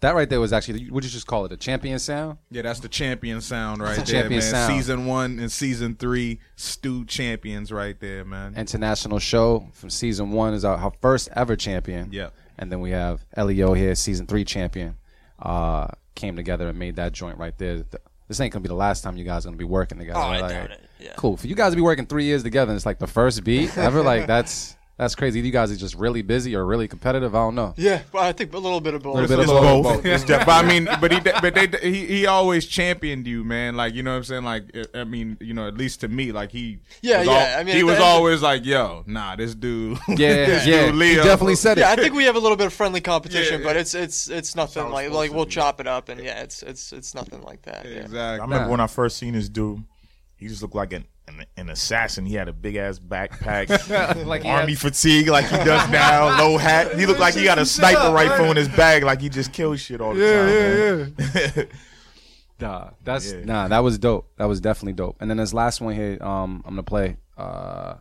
that right there was actually would you just call it a champion sound? Yeah, that's the champion sound right It's there, champion man. sound. Season one and season three, Stew champions right there, man. International show from season one is our, our first ever champion. Yep. And then we have Leo here, season three champion. Uh, came together and made that joint right there. This ain't gonna be the last time you guys are gonna be working together. Oh, I Like, doubt it. Yeah. Cool. For you guys to be working three years together and it's like the first beat ever, like that's that's crazy. You guys are just really busy or really competitive. I don't know. Yeah, well, I think a little bit of both. Little bit It's of both. both. It's just- but I mean, but he, but they, he, he always championed you, man. Like you know what I'm saying. Like I mean, you know, at least to me, like he, Yeah, yeah, al- I mean, he was end- always like, yo, nah, this dude, Yeah, this yeah. dude, He Leo. definitely said it. Yeah, I think we have a little bit of friendly competition, Yeah, but it's it's it's nothing how like like we'll chop it up, and yeah, it's it's it's nothing like that. Yeah. I remember Nah. when I first seen this dude, he just looked like an an, an assassin. He had a big ass backpack, Like army had- fatigue like he does now, low hat. He looked like he got a sniper rifle in his bag, like he just kills shit all the time. man. Nah, that's Yeah. nah. That was dope. That was definitely dope. And then this last one here, um, I'm gonna play. Uh,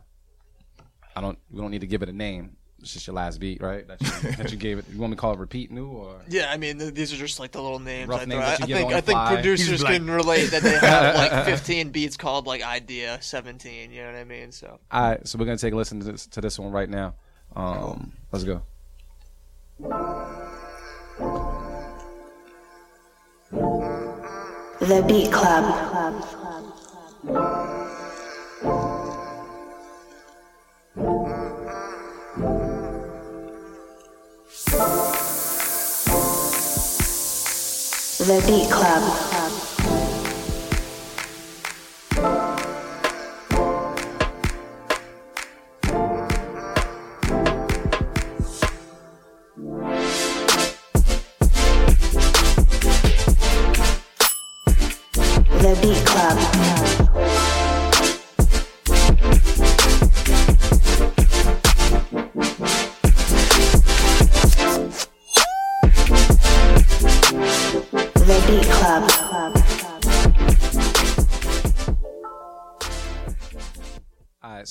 I don't. We don't need to give it a name. It's just your last beat, right? That you, that you gave it. You want me to call it repeat new or? Yeah, I mean these are just like the little names. Rough I, names throw- that you I give think on I think producers like- can relate that they have like 15 beats called like Idea 17. You know what I mean? So All right, so we're gonna take a listen to this, to this one right now. Um, let's go. The Beat Club. The Beat Club.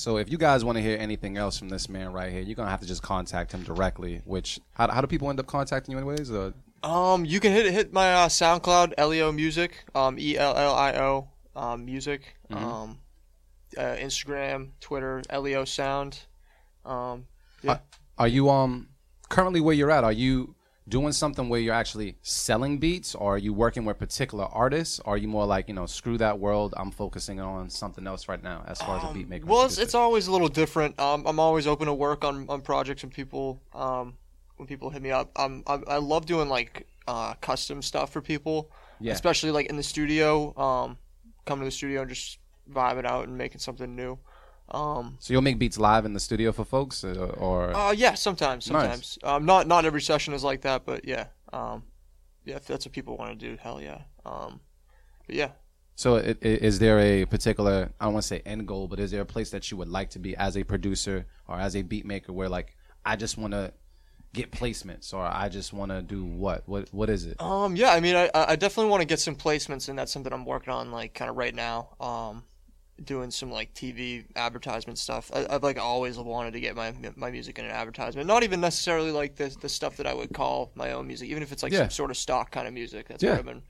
So if you guys want to hear anything else from this man right here, you're gonna have to just contact him directly. Which how, how do people end up contacting you anyways? Or, um, you can hit hit my uh, SoundCloud Ellio Music um E L L I O um music um uh, Instagram Twitter Ellio Sound um yeah. are you um currently where you're at? Are you doing something where you're actually selling beats, or are you working with particular artists? Or are you more like you know screw that world? I'm focusing on something else right now as far as a beat maker. Um, Well, it's, it's always a little different. Um, I'm always open to work on, on projects when people um, when people hit me up. Um, I, I love doing like uh, custom stuff for people, Yeah. especially like in the studio. Um, coming to the studio and just vibing out and making something new. Um, so you'll make beats live in the studio for folks, uh, or uh, yeah, sometimes, sometimes. Um, not not every session is like that, but yeah. Um, yeah, if that's what people want to do, hell yeah. Um, but yeah, So, i- i- is there a particular, I don't want to say end goal, but is there a place that you would like to be as a producer or as a beat maker where, like, I just want to get placements or I just want to do what? What What is it? Um, yeah, I mean, I, I definitely want to get some placements, and that's something I'm working on, like, kind of right now. Um, doing some like TV advertisement stuff. I, I've like always wanted to get my my music in an advertisement. Not even necessarily like the the stuff that I would call my own music, even if it's like Yeah. some sort of stock kind of music. That's Yeah. what I've been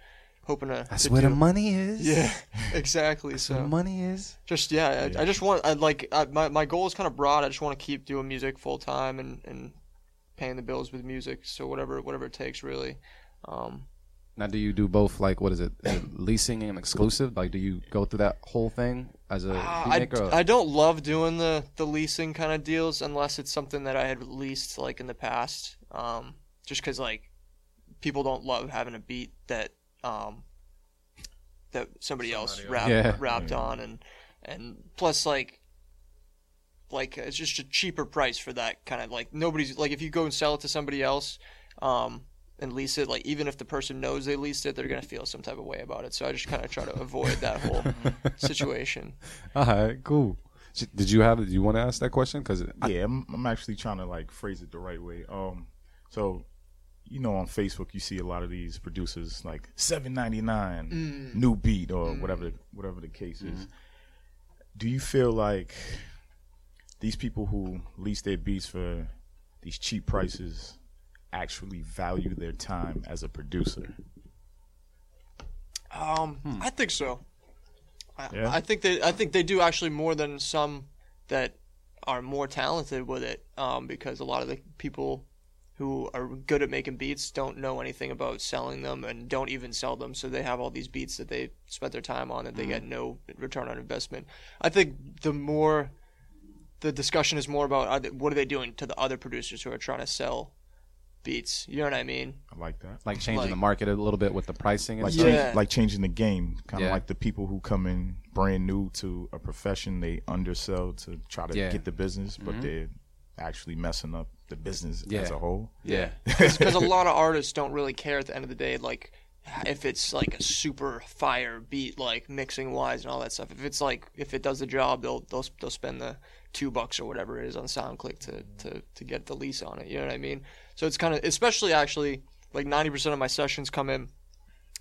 hoping to. That's to where do. the money is. Yeah, exactly. The So money is. just yeah, I, I just want I like I, my my goal is kind of broad. I just want to keep doing music full time and and paying the bills with music. So whatever whatever it takes, really. Um, Now, do you do both? Like, what is it? Is it leasing and exclusive? Like, do you go through that whole thing as a Uh, I, maker? or- don't love doing the, the leasing kind of deals unless it's something that I had leased like in the past. Um, just because like people don't love having a beat that um, that somebody else rap, Yeah. rapped on and and plus like like it's just a cheaper price for that kind of like nobody's like if you go and sell it to somebody else um, and lease it like even if the person knows they leased it they're gonna feel some type of way about it so I just kind of try to avoid that whole situation. All right, cool. Did you have? Do you want to ask that question? Because yeah, I'm, I'm actually trying to like phrase it the right way. Um, so you know, on Facebook, you see a lot of these producers like seven ninety nine mm. new beat or mm. whatever whatever the case is. Mm-hmm. Do you feel like these people who lease their beats for these cheap prices actually value their time as a producer? Um, I think so. I, Yeah? I think they I think they do actually more than some that are more talented with it. Um, because a lot of the people who are good at making beats don't know anything about selling them and don't even sell them. So they have all these beats that they spent their time on that they get no return on investment. I think the more the discussion is more about they, what are they doing to the other producers who are trying to sell beats. You know what I mean? I like that. like changing Like- the market a little bit with the pricing and like stuff. Yeah. change, like changing the game kind of Yeah. like the people who come in brand new to a profession they undersell to try to Yeah. get the business but mm-hmm. they're actually messing up the business Yeah. as a whole Yeah. because a lot of artists don't really care at the end of the day like if it's like a super fire beat like mixing wise and all that stuff if it's like if it does the job they'll they'll, they'll spend the two bucks or whatever it is on soundclick to, to to get the lease on it you know what i mean so it's kind of especially actually like 90% of my sessions come in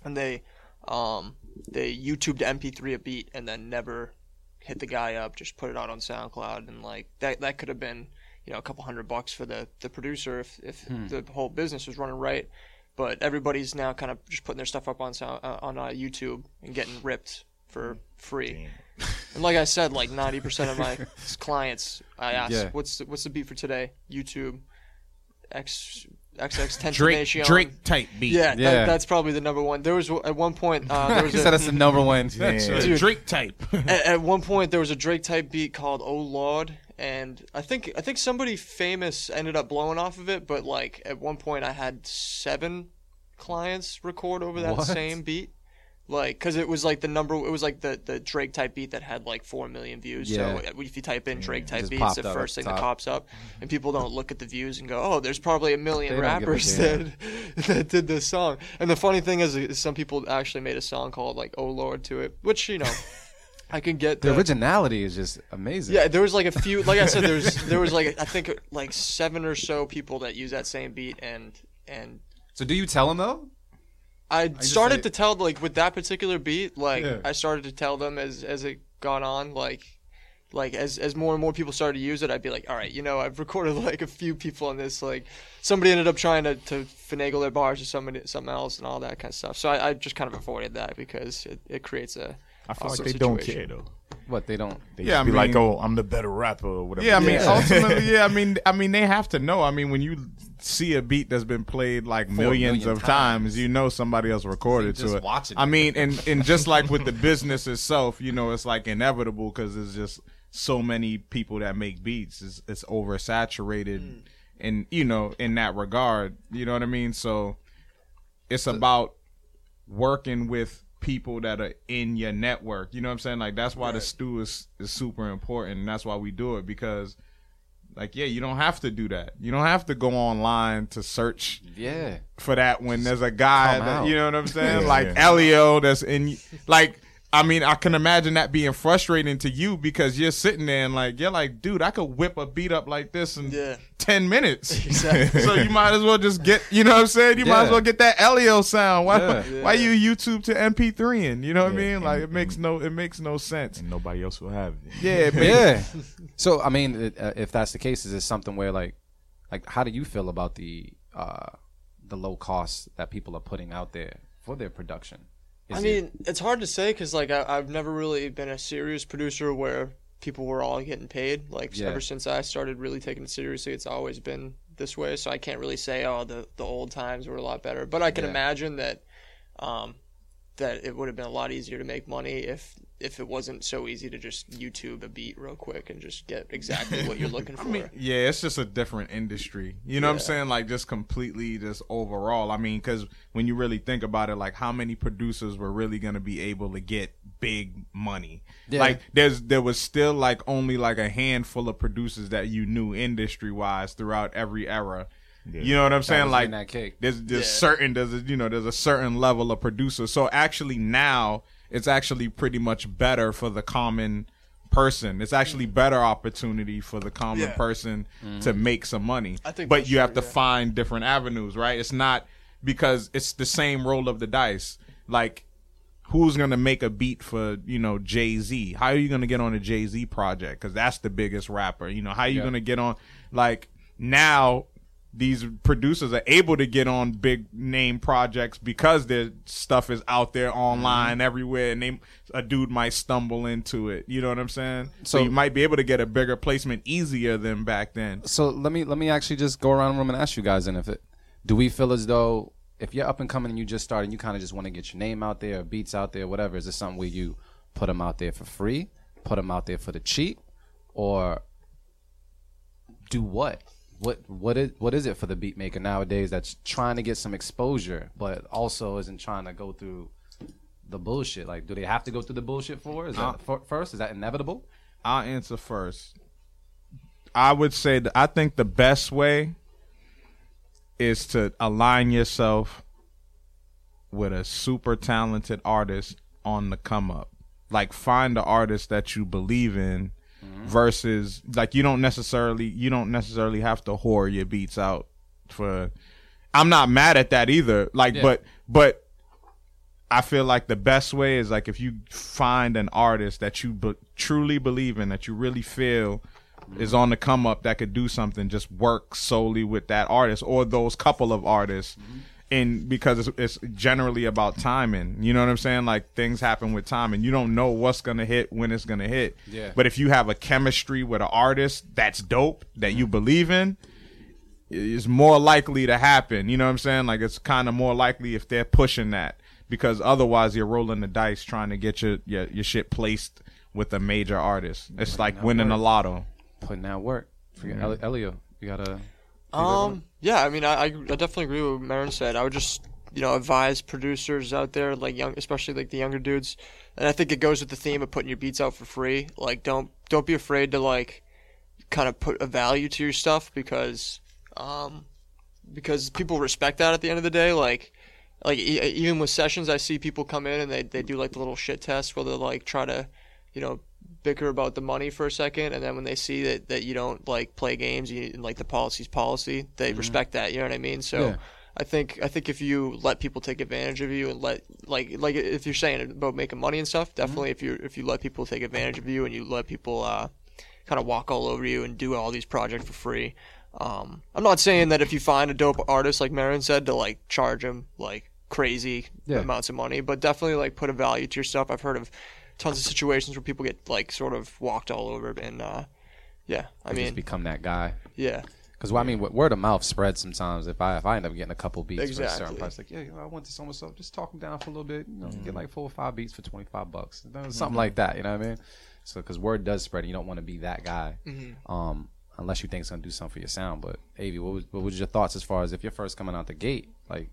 and they um they youtube to mp3 a beat and then never hit the guy up just put it out on soundcloud and like that that could have been you know a couple hundred bucks for the the producer if if the whole business was running right but everybody's now kind of just putting their stuff up on sound, uh, on uh, YouTube and getting ripped for free. And like I said, like ninety percent of my clients, I ask, Yeah. "What's the, what's the beat for today?" YouTube, X XX Drake Drake type beat. Yeah, Yeah. That, that's probably the number one. There was at one point uh, there was He a, said that's the number one. Yeah. Dude. Drake type. at, at one point there was a Drake type beat called "Oh Lord," and I think I think somebody famous ended up blowing off of it. But like at one point, I had seven clients record over that What? same beat. Like, cause it was like the number, it was like the, the Drake type beat that had like four million views. Yeah. So if you type in Drake type just beat, it's the first thing the that pops up, and people don't look at the views and go, "Oh, there's probably a million They don't a rappers that that did this song." And the funny thing is, is some people actually made a song called like "Oh Lord" to it, which you know, I can get The originality is just amazing. yeah, there was like a few. Like I said, there was there was like I think like seven or so people that use that same beat, and and So do you tell them though? I started say- to tell like with that particular beat, like Yeah. I started to tell them as as it got on, like like as as more and more people started to use it, I'd be like, all right, you know, I've recorded like a few people on this. Like somebody ended up trying to, to finagle their bars or somebody something else and all that kind of stuff. So I, I just kind of avoided that because it, it creates a i feel like awkward they don't situation. care though What they don't? they Yeah, just I be like oh i'm the better rapper or whatever Yeah, I mean, Yeah. ultimately, yeah, I mean, I mean, they have to know. I mean, when you see a beat that's been played like millions million of times, times. you know somebody else recorded So you to it. watching I it. mean, and and just like with the business itself, you know, it's like inevitable because there's just so many people that make beats. It's, it's oversaturated, mm. and you know, in that regard, you know what I mean. So it's about working with people that are in your network. You know what I'm saying? Like that's why the stew is, is super important and that's why we do it because like yeah, you don't have to do that. You don't have to go online to search Yeah. for that when there's a guy that you know what I'm saying? Yeah, like yeah. Ellio that's in like I mean, I can imagine that being frustrating to you because you're sitting there and like you're like, dude, I could whip a beat up like this in Yeah. ten minutes. Exactly. so you might as well just get, you know what I'm saying? You might as well get that Ellio sound. Why, Yeah. why you YouTube to MP3 and you know what I mean? Like and- it makes no, it makes no sense. and nobody else will have it. Yeah, it makes- yeah. So I mean, it- uh, if that's the case, is it something where like, like, how do you feel about the uh, the low costs that people are putting out there for their production? Is I it- mean, it's hard to say because like I, I've never really been a serious producer where people were all getting paid. Like Yeah. ever since I started really taking it seriously, it's always been this way. So I can't really say oh the the old times were a lot better, but I can Yeah. imagine that um, that it would have been a lot easier to make money if if it wasn't so easy to just YouTube a beat real quick and just get exactly what you're looking for. I mean, Yeah, it's just a different industry. You know what I'm saying? Like just completely just overall. I mean, cuz when you really think about it, like how many producers were really going to be able to get big money? Yeah. Like there's there was still like only like a handful of producers that you knew industry-wise throughout every era. You know what I'm saying? Like that cake. there's there's Yeah. certain there's a, you know there's a certain level of producer. So actually now it's actually pretty much better for the common person. It's actually mm. better opportunity for the common Yeah. person to mm-hmm. make some money. I think but that's you have to yeah. find different avenues, right? It's not because it's the same roll of the dice. Like who's gonna make a beat for you know Jay Z? How are you gonna get on a Jay Z project? Because that's the biggest rapper. You know how are you Yeah. gonna get on? Like now, these producers are able to get on big name projects because their stuff is out there online mm-hmm. everywhere, and they a dude might stumble into it. You know what I'm saying? So, So- you might be able to get a bigger placement easier than back then. so let me let me actually just go around the room and ask you guys and if it do we feel as though if you're up and coming and you just started you kind of just want to get your name out there beats out there whatever is this something where you put them out there for free put them out there for the cheap or do what what what is what is it for the beat maker nowadays that's trying to get some exposure but also isn't trying to go through the bullshit like do they have to go through the bullshit for is that Uh, for, first is that inevitable I'll answer first. I would say that I think the best way is to align yourself with a super talented artist on the come up. Like find the artist that you believe in Mm-hmm. versus like you don't necessarily you don't necessarily have to whore your beats out for I'm not mad at that either. Like Yeah. but but I feel like the best way is like if you find an artist that you be- truly believe in, that you really feel is mm-hmm. on the come up, that could do something. Just work solely with that artist or those couple of artists, mm-hmm. And because it's, it's generally about timing. You know what I'm saying? Like things happen with time, and you don't know what's gonna hit when it's gonna hit. Yeah. But if you have a chemistry with an artist that's dope that you believe in, it's more likely to happen. You know what I'm saying? Like it's kind of more likely if they're pushing that because otherwise you're rolling the dice trying to get your your, your shit placed with a major artist. It's like winning a lotto. putting that work for your Eli- Ellio you gotta Um, yeah, I mean, I, I, definitely agree with what Merren said. I would just, you know, advise producers out there, like young, especially like the younger dudes, and I think it goes with the theme of putting your beats out for free. Like, don't don't be afraid to like, kind of put a value to your stuff because, um, because people respect that at the end of the day. Like, like e- even with sessions, I see people come in and they they do like the little shit test where they like try to, you know, bicker about the money for a second, and then when they see that, that you don't like play games, you like the policy's policy, they respect that. You know what I mean? So. Yeah. I think I think if you let people take advantage of you and let like like if you're saying about making money and stuff, definitely if you if you let people take advantage of you and you let people uh, kind of walk all over you and do all these projects for free. Um, I'm not saying that if you find a dope artist like Merren said to like charge him like crazy Yeah. amounts of money, but definitely like put a value to your stuff. I've heard of tons of situations where people get like sort of walked all over and uh, yeah, I just mean become that guy yeah. Because well, I mean, word of mouth spreads sometimes. If I if I end up getting a couple beats for a certain Exactly. price, like yeah, you know, I went to so and so, just talk them down for a little bit. You know, Mm-hmm. get like four or five beats for twenty five bucks, You know, something like that. You know what I mean? So because word does spread, and you don't want to be that guy, Mm-hmm. um, unless you think it's gonna do something for your sound. But Avi, what was what was your thoughts as far as if you're first coming out the gate, like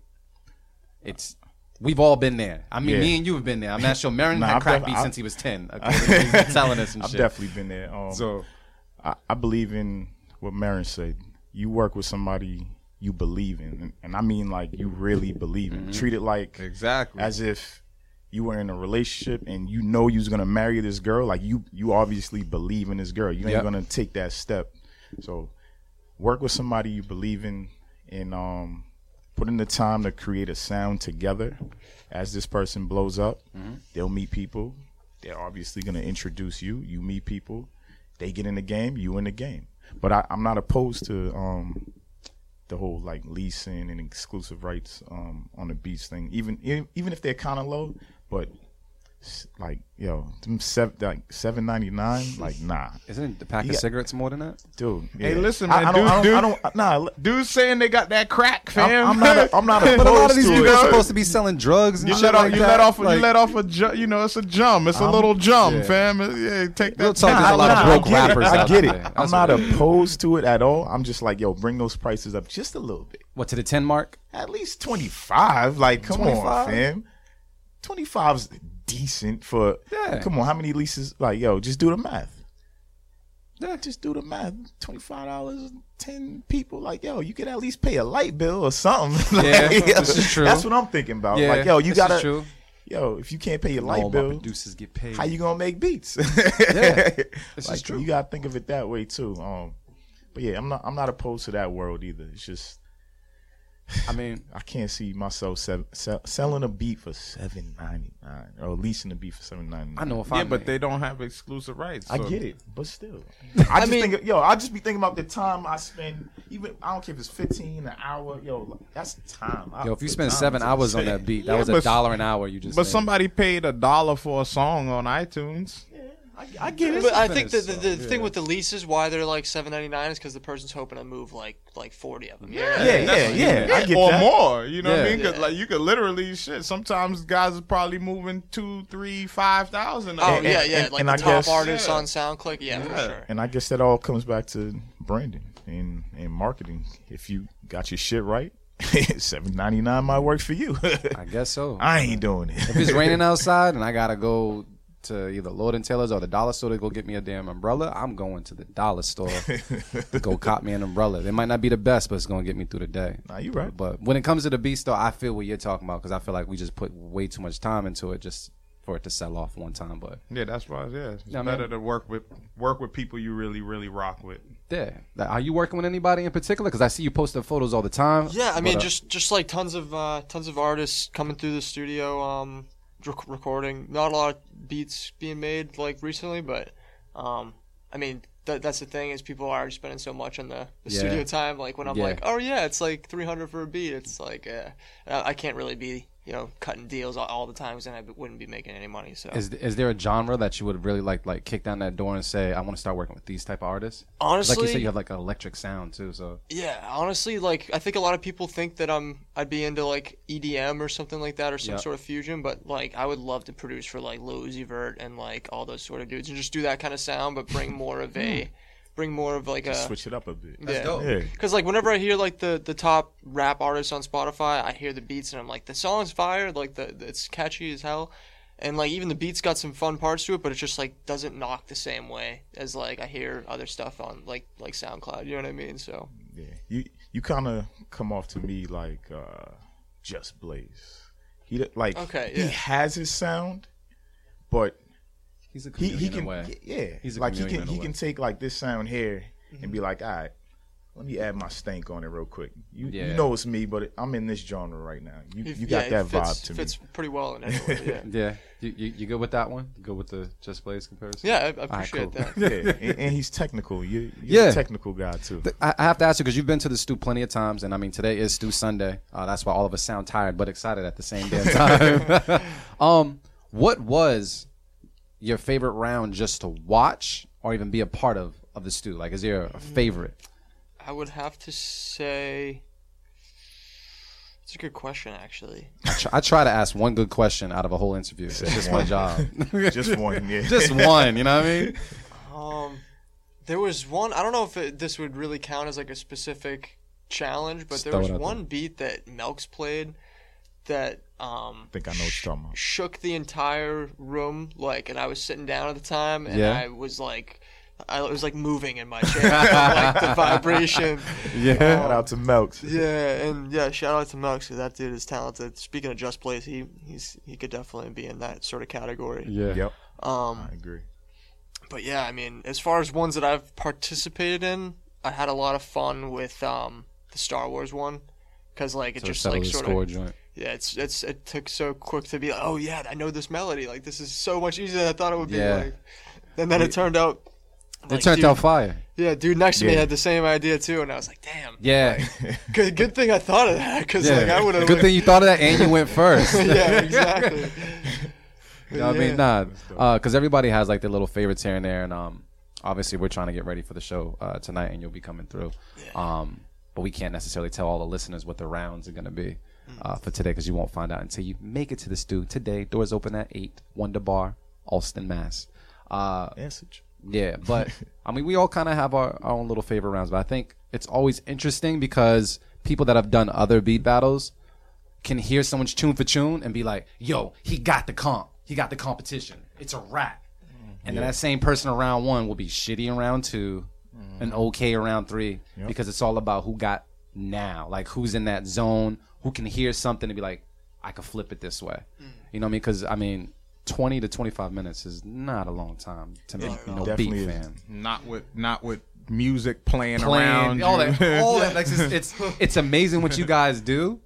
it's. We've all been there. I mean, Yeah. me and you have been there. I'm not sure. Merren Nah, had I've crack def- since he was ten. Telling us and I've shit. definitely been there. Um, So I, I believe in what Merren said. You work with somebody you believe in, and, and I mean like you really believe in. Treat it like Exactly. as if you were in a relationship and you know you was gonna marry this girl, like you you obviously believe in this girl. You ain't Yep. gonna take that step. So work with somebody you believe in and um put in the time to create a sound together as this person blows up. They'll meet people. They're obviously gonna introduce you. You meet people. They get in the game, you in the game. But I, I'm not opposed to um the whole like leasing and exclusive rights um, on the beats thing. Even even if they're kind of low, but like yo, them seven like seven ninety nine, like nah, Isn't the pack Yeah. of cigarettes more than that? dude. Hey, listen, man, I don't, I dude- don't, I don't, nah. Dudes saying they got that crack, fam. I'm, I'm not. A, I'm not opposed But a lot of these to people are supposed to be selling drugs and You shit let off. like you that. let off. Like, you let off a. Ju- you know, it's a jum. It's a little jum, fam. Uh, yeah, take that. talk, there's a Nah, lot of broke I rappers I get it. I'm not what it is. opposed to it at all. I'm just like, yo, bring those prices up just a little bit. What to the ten mark? At least 25. Like, come on, fam. 25's decent for. Yeah. Come on, how many leases? Like, yo, just do the math. Yeah. Just do the math. $25, 10 people. Like, yo, you could at least pay a light bill or something. Like, Yeah, yo, this is true. That's what I'm thinking about. Yeah, like, yo, you gotta. Yo, if you can't pay your All light my bill, producers get paid. how you gonna make beats? Yeah, this like, is true. You gotta think of it that way too. Um, but yeah, I'm not. I'm not opposed to that world either. It's just I mean, I can't see myself sell, sell, selling a beat for seven ninety nine or leasing a beat for seven ninety nine. I know if I Yeah, I but they don't have exclusive rights. I get it, but still, I just mean- think, yo, I just be thinking about the time I spend. Even I don't care if it's fifteen an hour. Yo, that's time. I Yo, if you put spend seven hours on that beat, that Yeah, was a dollar an hour. You just But made. somebody paid a dollar for a song on iTunes. I, I get it. But I think the, the, the so, thing with the leases, why they're like seven ninety nine, is because the person's hoping to move like like forty of them. Yeah, yeah, yeah, that's- yeah. I get or that. more. You know what I mean? mean? 'Cause, Yeah. like you could literally shit. Sometimes guys are probably moving two, three, five thousand. Oh And- yeah, yeah, and- like and the I top guess- artists Yeah. on SoundClick. Yeah, for sure. And I guess that all comes back to branding and, and marketing. If you got your shit right, seven ninety nine might work for you. I guess so. I ain't doing it. if it's raining outside and I gotta go to either Lord and Taylor's or the dollar store to go get me a damn umbrella, I'm going to the dollar store to go cop me an umbrella. It might not be the best, but it's gonna get me through the day. Nah, you right. But when it comes to the beast, though, I feel what you're talking about because I feel like we just put way too much time into it just for it to sell off one time. But Yeah, that's why. Yeah, it's Yeah, better man. to work with work with people you really, really rock with. yeah, are you working with anybody in particular? Because I see you posting photos all the time. Yeah, I mean, But, uh, just just like tons of uh, tons of artists coming through the studio, um, rec- recording. Not a lot of beats being made like recently, but um, I mean, that that's the thing is people are spending so much on the, the Yeah. studio time. Like when I'm Yeah. like, oh yeah, it's like three hundred for a beat. It's like, uh, I can't really be you know cutting deals all, all the time, 'cause then I wouldn't be making any money. So Is is there a genre that you would really like like kick down that door and say I want to start working with these type of artists? honestly, like you said, you have like an electric sound too. So Yeah, honestly, like I think a lot of people think that I'm I'd be into like EDM or something like that or some Yeah. sort of fusion, but like I would love to produce for like Lil Uzi Vert and like all those sort of dudes and just do that kind of sound, but bring more of a hmm. Bring more of like a Switch it up a bit. yeah. dope. Yeah. Because like whenever I hear like the the top rap artists on Spotify, I hear the beats and I'm like the song's fire, like the it's catchy as hell. And like even the beats got some fun parts to it, but it just like doesn't knock the same way as like I hear other stuff on like like SoundCloud. You know what I mean? So Yeah. You you kind of come off to me like uh, Just Blaze. He like Okay, he has his sound, but he's a he chameleon he in a can way. yeah He's a like he can in a he way. can take like this sound here and be like all right let me add my stank on it real quick you Yeah. you know it's me but it, i'm in this genre right now you, If- you got yeah, that it fits, vibe to fits me pretty well in any way. Yeah, Yeah, you, you you good with that one? You good with the Just Blaze comparison? yeah, I, I All right, appreciate cool. that. yeah and, and he's technical you, you're Yeah. a technical guy too I I have to ask you because you've been to the stew plenty of times, and I mean today is stew Sunday. Uh, that's why all of us sound tired but excited at the same damn time. um, what was your favorite round just to watch or even be a part of of the stew? Like, is there a favorite? I would have to say. It's a good question, actually. I, try, I try to ask one good question out of a whole interview. It's just my job. just one yeah just one. You know what I mean? Um, there was one. I don't know if it, this would really count as like a specific challenge, but Just there was it out one beat that Melks played that um i think i know what you're talking about shook the entire room. Like, and I was sitting down at the time, and Yeah. I was like, I, it was like moving in my chair, like the vibration. Yeah. Shout out to Melks. Yeah, and yeah, shout out to Melks 'cause that dude is talented. Speaking of Just Blaze, he he's he could definitely be in that sort of category. Yeah. Yep, Um, I agree. but yeah, I mean, as far as ones that I've participated in, I had a lot of fun with um the Star Wars one, because like it So just settle like the sort score of joint. Yeah, it's it's it took so quick to be like, oh yeah, I know this melody. Like this is so much easier than I thought it would be. Yeah. Like, and then it turned out. It turned dude- out fire. Yeah, dude next to me had the same idea too, and I was like, damn. Yeah. Good, good thing I thought of that, because yeah. like I would have. Good thing you thought of that and you went first. yeah, exactly. You know what I mean? Nah, because everybody has like their little favorites here and there, and um, obviously we're trying to get ready for the show uh, tonight, and you'll be coming through. Um, but we can't necessarily tell all the listeners what the rounds are going to be uh, for today, because you won't find out until you make it to the stew today. Doors open at eight. Wonder Bar, Allston, Mass. Uh, Message. yeah, but I mean, we all kind of have our, our own little favorite rounds, but I think it's always interesting because people that have done other beat battles can hear someone's tune for tune and be like, "Yo, he got the comp, he got the competition. It's a rap." And then that same person around one will be shitty in round two, and okay around round three because it's all about who got now, like who's in that zone, who can hear something and be like, "I could flip it this way." You know what I mean? Because I mean. 20 to 25 minutes is not a long time to make you know beat definitely fan isn't. With not with music playing, playing, around. all you. that, all that. Like, it's, it's it's amazing what you guys do.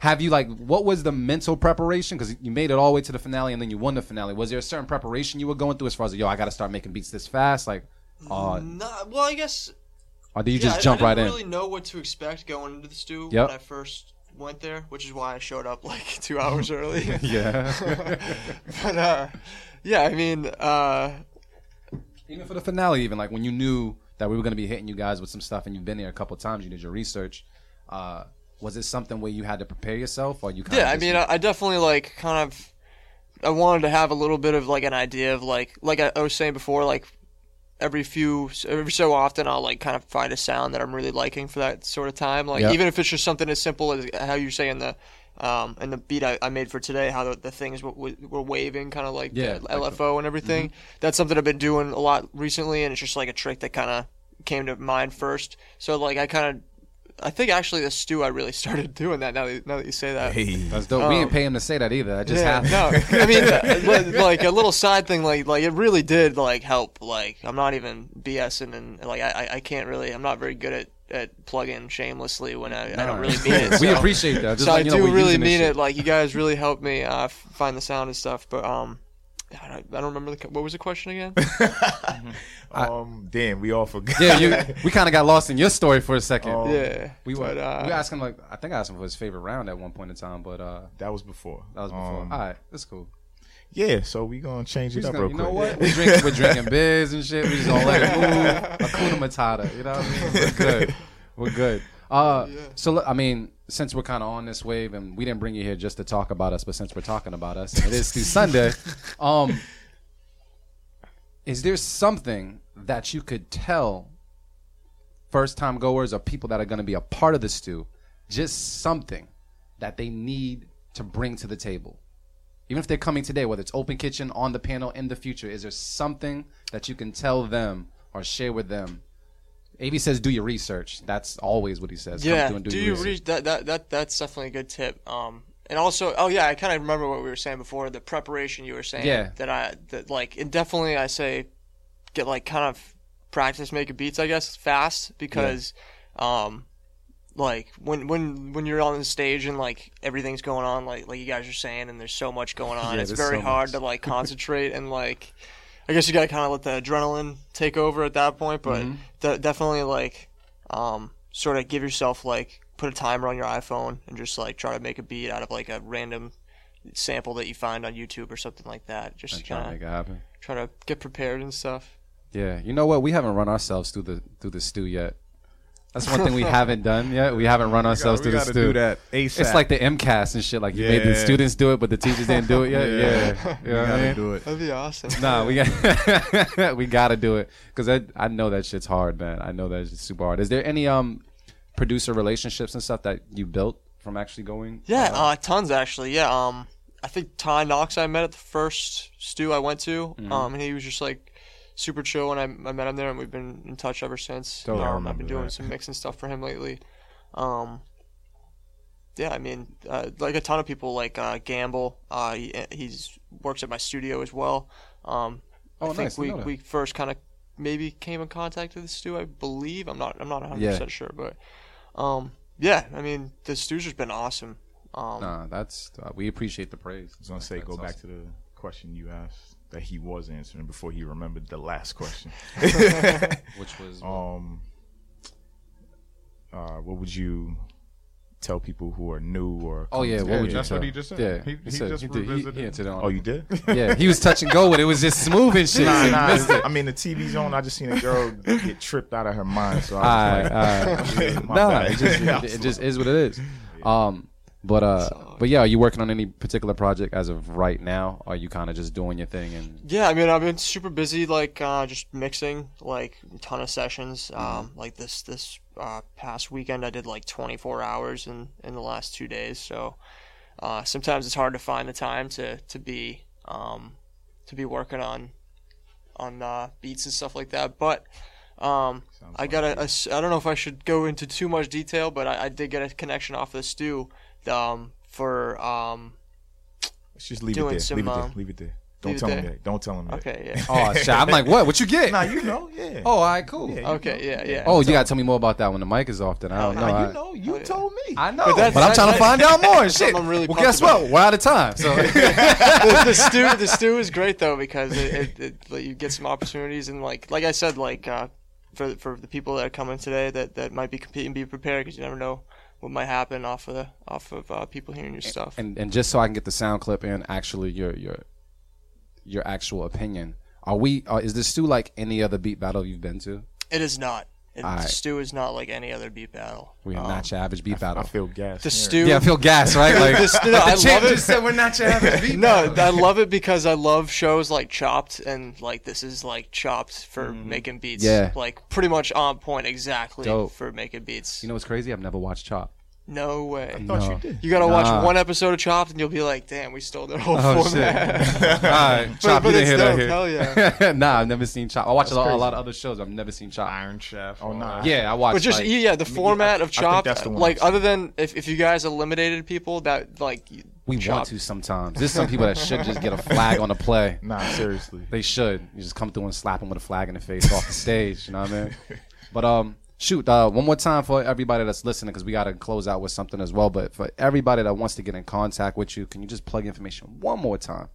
Have you like what was the mental preparation? Because you made it all the way to the finale and then you won the finale. Was there a certain preparation you were going through as far as yo, I got to start making beats this fast? Like, uh, Nah, well, I guess or do you yeah, just jump I right didn't in? really know what to expect going into the stew Yep. when I first went there, which is why I showed up like two hours early. yeah, but uh, yeah, I mean, uh, even for the finale, even like when you knew that we were going to be hitting you guys with some stuff and you've been there a couple times, you did your research. Uh, was it something where you had to prepare yourself, or you? Kind yeah, I mean, I, I definitely like kind of. I wanted to have a little bit of like an idea of like like I was saying before, like every few every so often I'll like kind of find a sound that I'm really liking for that sort of time. Like even if it's just something as simple as how you're saying the um and the beat I, I made for today, how the, the things were, were waving, kind of like Yeah, the like the- LFO and everything. That's something I've been doing a lot recently, and it's just like a trick that kind of came to mind first. So like I kind of. I think actually the stew I really started doing that now that, now that you say that. Hey, that's dope. we didn't pay him to say that either. I just Yeah, happened. no, I mean, like a little side thing, like like it really did like help. Like I'm not even BSing, and like I I- I can't really, I'm not very good at at plugging shamelessly when I, I don't really mean it. we appreciate that. Just So I like, you do we're really using this mean shit. it. Like you guys really helped me uh, find the sound and stuff. But um, I don't, I don't remember the what was the question again. um, damn, we all forgot. Yeah, you, we kind of got lost in your story for a second. Oh. yeah, We were, but, uh, we asked him like I think I asked him for his favorite round at one point in time, but uh that was before. that was before. Um, All right, that's cool. Yeah, so we gonna change We it up gonna- real you know quick. what? We drink, we're drinking beers and shit. We just gonna let it move. Akuna Matata. You know what I mean? We're good. We're good. Uh, so I mean, since we're kind of on this wave, and we didn't bring you here just to talk about us, but since we're talking about us, and it is Sunday. Um, is there something that you could tell first time goers or people that are going to be a part of the stew, just something that they need to bring to the table? Even if they're coming today, whether it's open kitchen, on the panel, in the future, is there something that you can tell them or share with them? AV says, do your research. That's always what he says. Yeah, do, do, you your research. reach that, that that that's definitely a good tip. Um, and also, oh yeah, I kind of remember what we were saying before. The preparation you were saying. Yeah. That I that like, and definitely I say, get like kind of practice making beats. I guess fast because, um, like when when when you're on the stage and like everything's going on, like like you guys are saying, and there's so much going on. Yeah, it's very so hard much. to like concentrate and like. I guess you gotta kind of let the adrenaline take over at that point, but Mm-hmm. de- definitely like um, sort of give yourself like put a timer on your iPhone and just like try to make a beat out of like a random sample that you find on YouTube or something like that. Just try to kind make of it happen. try to get prepared and stuff. Yeah, you know what? We haven't run ourselves through the through the stew yet. That's one thing we haven't done yet. We haven't run ourselves we through the gotta stew. do that ASAP. It's like the MCAS and shit. Like you made the students do it, but the teachers didn't do it yet. Yeah, Yeah. You know what I gotta mean? do it. That'd be awesome. Nah, we got we got to do it because I I know that shit's hard, man. I know that it's super hard. Is there any um producer relationships and stuff that you built from actually going? Yeah, uh, tons actually. Yeah, um, I think Ty Knox I met at the first stew I went to, Mm-hmm. um, and he was just like super chill when I, I met him there, and we've been in touch ever since. Dope. Yeah, I Um, I've been doing that. some mixing stuff for him lately. Um, yeah, I mean, uh, like a ton of people, like uh, Gamble. Uh, he, he's works at my studio as well. Um, Oh, I think nice, I we, we first kind of maybe came in contact with the stew. I believe I'm not I'm not 100 Yeah. percent sure, but um, yeah, I mean the stew's just been awesome. Um, Nah, that's uh, we appreciate the praise. I was gonna say, That's go back to the question you asked that he was answering before he remembered the last question. which was um, uh, what would you tell people who are new or? oh yeah, what to- would you that's tell? what he just said. Yeah, He- he said- just. He, revisited. he answered on. Oh, you did? yeah, he was touch and go with it. It was just smooth and shit. nah, nah. missed. I mean, the TV's on. I just seen a girl get tripped out of her mind. So I Alright, was like, alright. my nah, it just, it, it just is what it is. Um, but uh, but yeah, are you working on any particular project as of right now? Or are you kind of just doing your thing and Yeah, I mean, I've been super busy, like uh, just mixing, like a ton of sessions. Mm-hmm. Um, like this this uh, past weekend, I did like 24 hours in in the last two days. So uh, sometimes it's hard to find the time to to be um, to be working on on uh, beats and stuff like that. But um, I got a, a I don't know if I should go into too much detail, but I, I did get a connection off of the stew um, for um, Let's just leave it doing there. some, leave it there. um, Leave it there. Don't leave it tell him there? that. Don't tell him that. okay, yeah, oh shit? I'm like, what? What you get? Nah, you know, yeah. oh, all right, cool. Yeah, you okay, yeah, yeah. Oh, you gotta tell me more about that when the mic is off. Then I don't know. Nah, I, you know, you Oh, yeah. told me. I know, But but, that's- I'm trying to that- find out more. that's Shit. something I'm really well, pumped guess about. what? We're out of time. So the, the stew the stew is great though because it, it, it like, you get some opportunities and like like I said like uh, for for the people that are coming today that, that might be competing be prepared because you never know what might happen off of the off of uh, people hearing your stuff. and and just so I can get the sound clip and actually your your your actual opinion. Are we? Uh, is this too like any other beat battle you've been to? it is not. It, Alright. The stew is not like any other beat battle. We are Um, not your average beat I battle. I feel gas. the Yeah. stew. yeah, I feel gas, right? Like The stew- no, I champ love it. just said we're not your average beat No, battle. I love it because I love shows like Chopped and like this is like Chopped for making beats. Yeah. Like pretty much on point exactly Dope. for making beats. You know what's crazy? I've never watched Chop. No way. thought No. you did. You gotta watch Nah. one episode of Chopped and you'll be like, damn, we stole their whole Oh format. shit! All right, But- Chop. but you it's didn't hear dope, that hell here. nah, I've never seen Chop. I watch a lot, a crazy. lot of other shows. I've never seen Chop. Iron Chef. Oh, all nah. Yeah, I watched. But just like, yeah, the format I- of I think Chopped, that's the one like I've other than if, if you guys eliminated people that like we want Chopped- to sometimes. There's some people that should just get a flag on the play. Nah, seriously. They should. You just come through and slap them with a flag in the face off the stage. You know what I mean? But um, shoot, uh, one more time for everybody that's listening because we got to close out with something as well. But for everybody that wants to get in contact with you, can you just plug information one more time?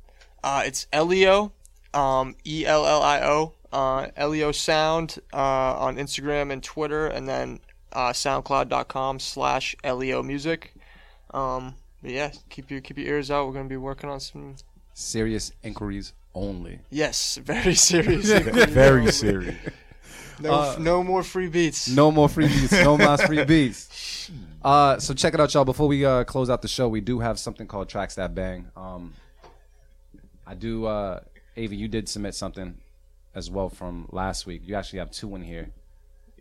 Uh, it's Ellio, um, E L L I O, uh, Ellio Sound uh, on Instagram and Twitter, and then uh, SoundCloud.com slash Ellio Music. Um, but yeah, keep your keep your ears out. We're gonna be working on some. Serious inquiries only. Yes, very serious. Very serious. No, no more free beats. No more free beats. No more free beats. Uh, so check it out, y'all. Before we uh, close out the show, we do have something called Tracks That Bang. Um, I do. Uh, Avi, you did submit something as well from last week. You actually have two in here.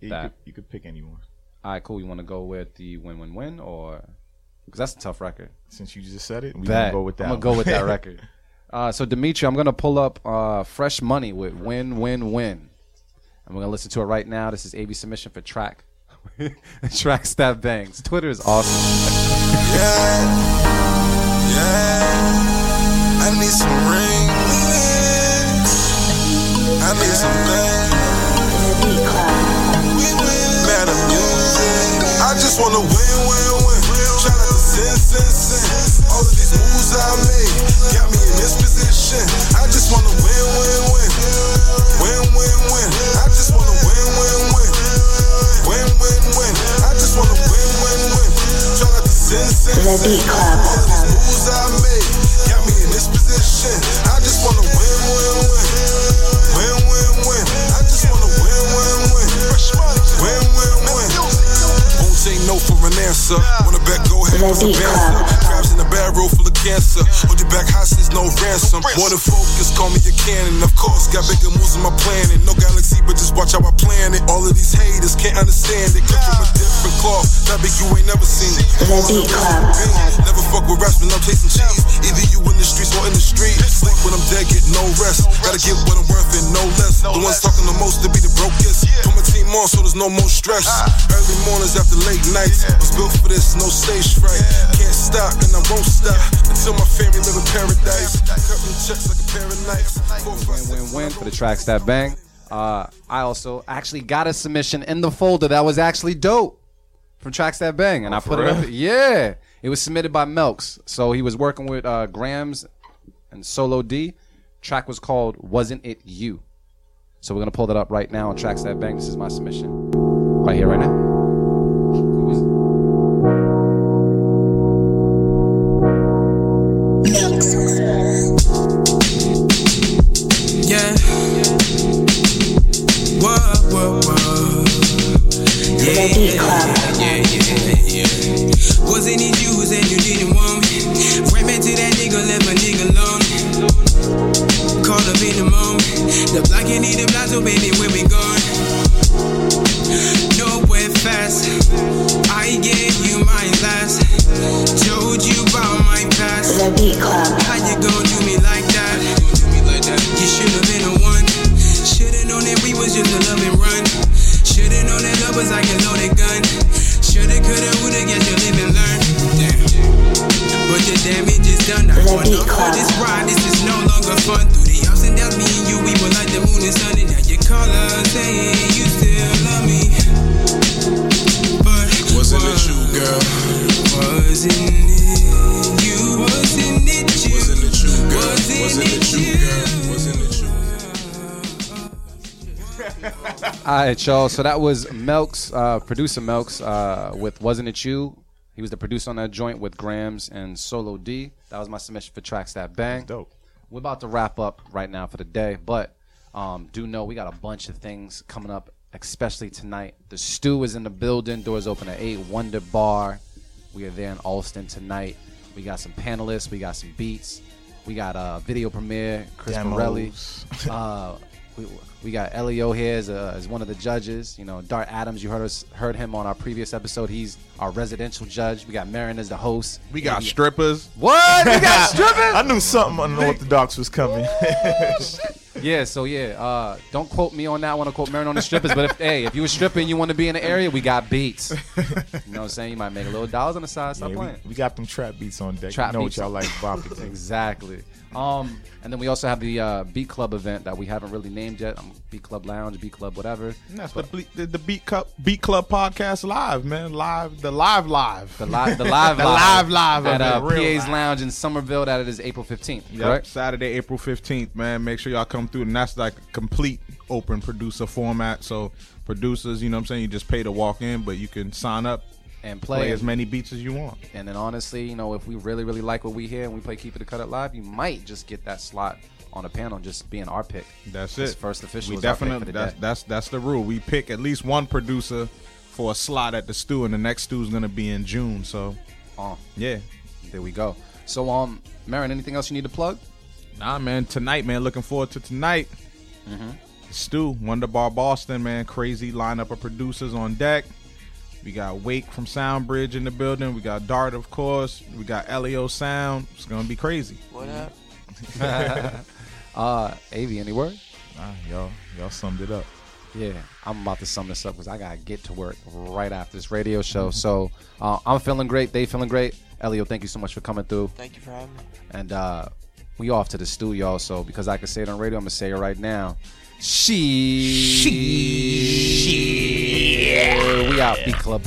You That. could, you could pick anyone. All right, cool. You want to go with the win-win-win, or because that's a tough record. Since you just said it, we Bet. gonna go with that. I'm gonna go with that record. Uh, so Dimitri, I'm gonna pull up uh, Fresh Money with Win Win Win. And we're gonna listen to it right now. This is AV submission for track. track that bangs. Twitter is awesome. Yeah, yeah. I need some rings. I need some. The Beat Club. Better music. I just wanna win, win, win. Not to sin, sin, sin. All of these moves I made got me in this position. I just wanna win, win, win. Win, win, win. I just wanna win, win, win. Win, win, win. I just wanna win, win, win. Try not to sin, sin, The sin. Beat Club. All of these moves I made got me in this position. I just wanna win, win, win. Win, win, win. I just wanna win, win, win. Win, win, win. Won't take no for an answer. Wanna bet, go ahead, The put some Beat bands Club. up. Crabs in road full of cancer. Hold you back hostage, no ransom. Than focus, call me a cannon. Of course, got bigger moves in my planning. No galaxy, but just watch how I plan it. All of these haters can't understand it. Cut from a different cloth, fabric you ain't never seen. The Club. Never fuck with raps when I'm chasing cheese. Either you in the streets or in the street. Sleep when I'm dead, get no rest. Gotta get what I'm worth and no less. The ones talking the most to be the brokest. Put my team on so there's no more stress. Early mornings after late nights. Was built for this, no stage fright. Can't stop and I won't stop until my family live in paradise. Cut them checks like a pair of knives. Four, five, Win, win, win for the tracks that bang. Uh, I also actually got a submission in the folder that was actually dope from tracks that bang, and I put it up. Yeah, it was submitted by Melks. So he was working with uh, Grams and Solo D. Track was called "Wasn't It You." So we're gonna pull that up right now on tracks that bang. This is my submission right here, right now. Beat Club. Right, y'all. So that was Melks, uh, producer Melks, uh, with "Wasn't It You." He was the producer on that joint with Grams and Solo D. That was my submission for tracks that bang. Dope. We're about to wrap up right now for the day, but um, do know we got a bunch of things coming up, especially tonight. The Stew is in the building. Doors open at eight. Wonder Bar. We are there in Allston tonight. We got some panelists. We got some beats. We got a video premiere. Chris Morelli. Demos. Uh, we, we got Ellio here as, uh, as one of the judges. You know, Dart Adams. You heard us heard him on our previous episode. He's our residential judge. We got Merren as the host. We got Maybe- strippers. What? We got strippers. I knew something unorthodox was coming. Yeah, so yeah, uh, don't quote me on that one or quote Merren on the strippers. But if hey, if you were stripper and you want to be in the area, we got beats. You know what I'm saying? You might make a little dollars on the side. Stop Yeah, playing. we, we got them trap beats on deck. Trap you know beats. what y'all like bopping. Exactly. Um, and then we also have the uh, Beat Club event that we haven't really named yet. Um, Beat Club Lounge, Beat Club, whatever. That's the, the the Beat Club Beat Club podcast live, man. Live, the live live. The live, the live, The live live at uh, event, PA's live. Lounge in Somerville. That it is April 15th. Yep, Correct. Saturday, April 15th, man. Make sure y'all come through. And that's like a complete open producer format. So, producers, you know what I'm saying? You just pay to walk in, but you can sign up, And play, play, as many beats as you want. And then honestly, you know, if we really, really like what we hear and we play Keep It to Cut It Live, you might just get that slot on the panel just being our pick. That's it. first official We is our pick for definitely that's that's that's the rule. We pick at least one producer for a slot at the stew, and the next stew is gonna be in June. So, Oh, yeah. there we go. So, um, Merren, anything else you need to plug? Nah, man. Tonight, man. Looking forward to tonight. Mm-hmm. Stew, Wonder Bar Boston, man. Crazy lineup of producers on deck. We got Wake from Soundbridge in the building. We got Dart, of course. We got Ellio Sound. It's gonna be crazy. What up? Uh, Avi, any word? Nah, y'all, y'all summed it up. Yeah, I'm about to sum this up because I gotta get to work right after this radio show. So uh, I'm feeling great. They feeling great. Ellio, thank you so much for coming through. Thank you for having me. And uh, we off to the stew, y'all. So because I can say it on radio, I'm gonna say it right now. She. She. We out, B Club.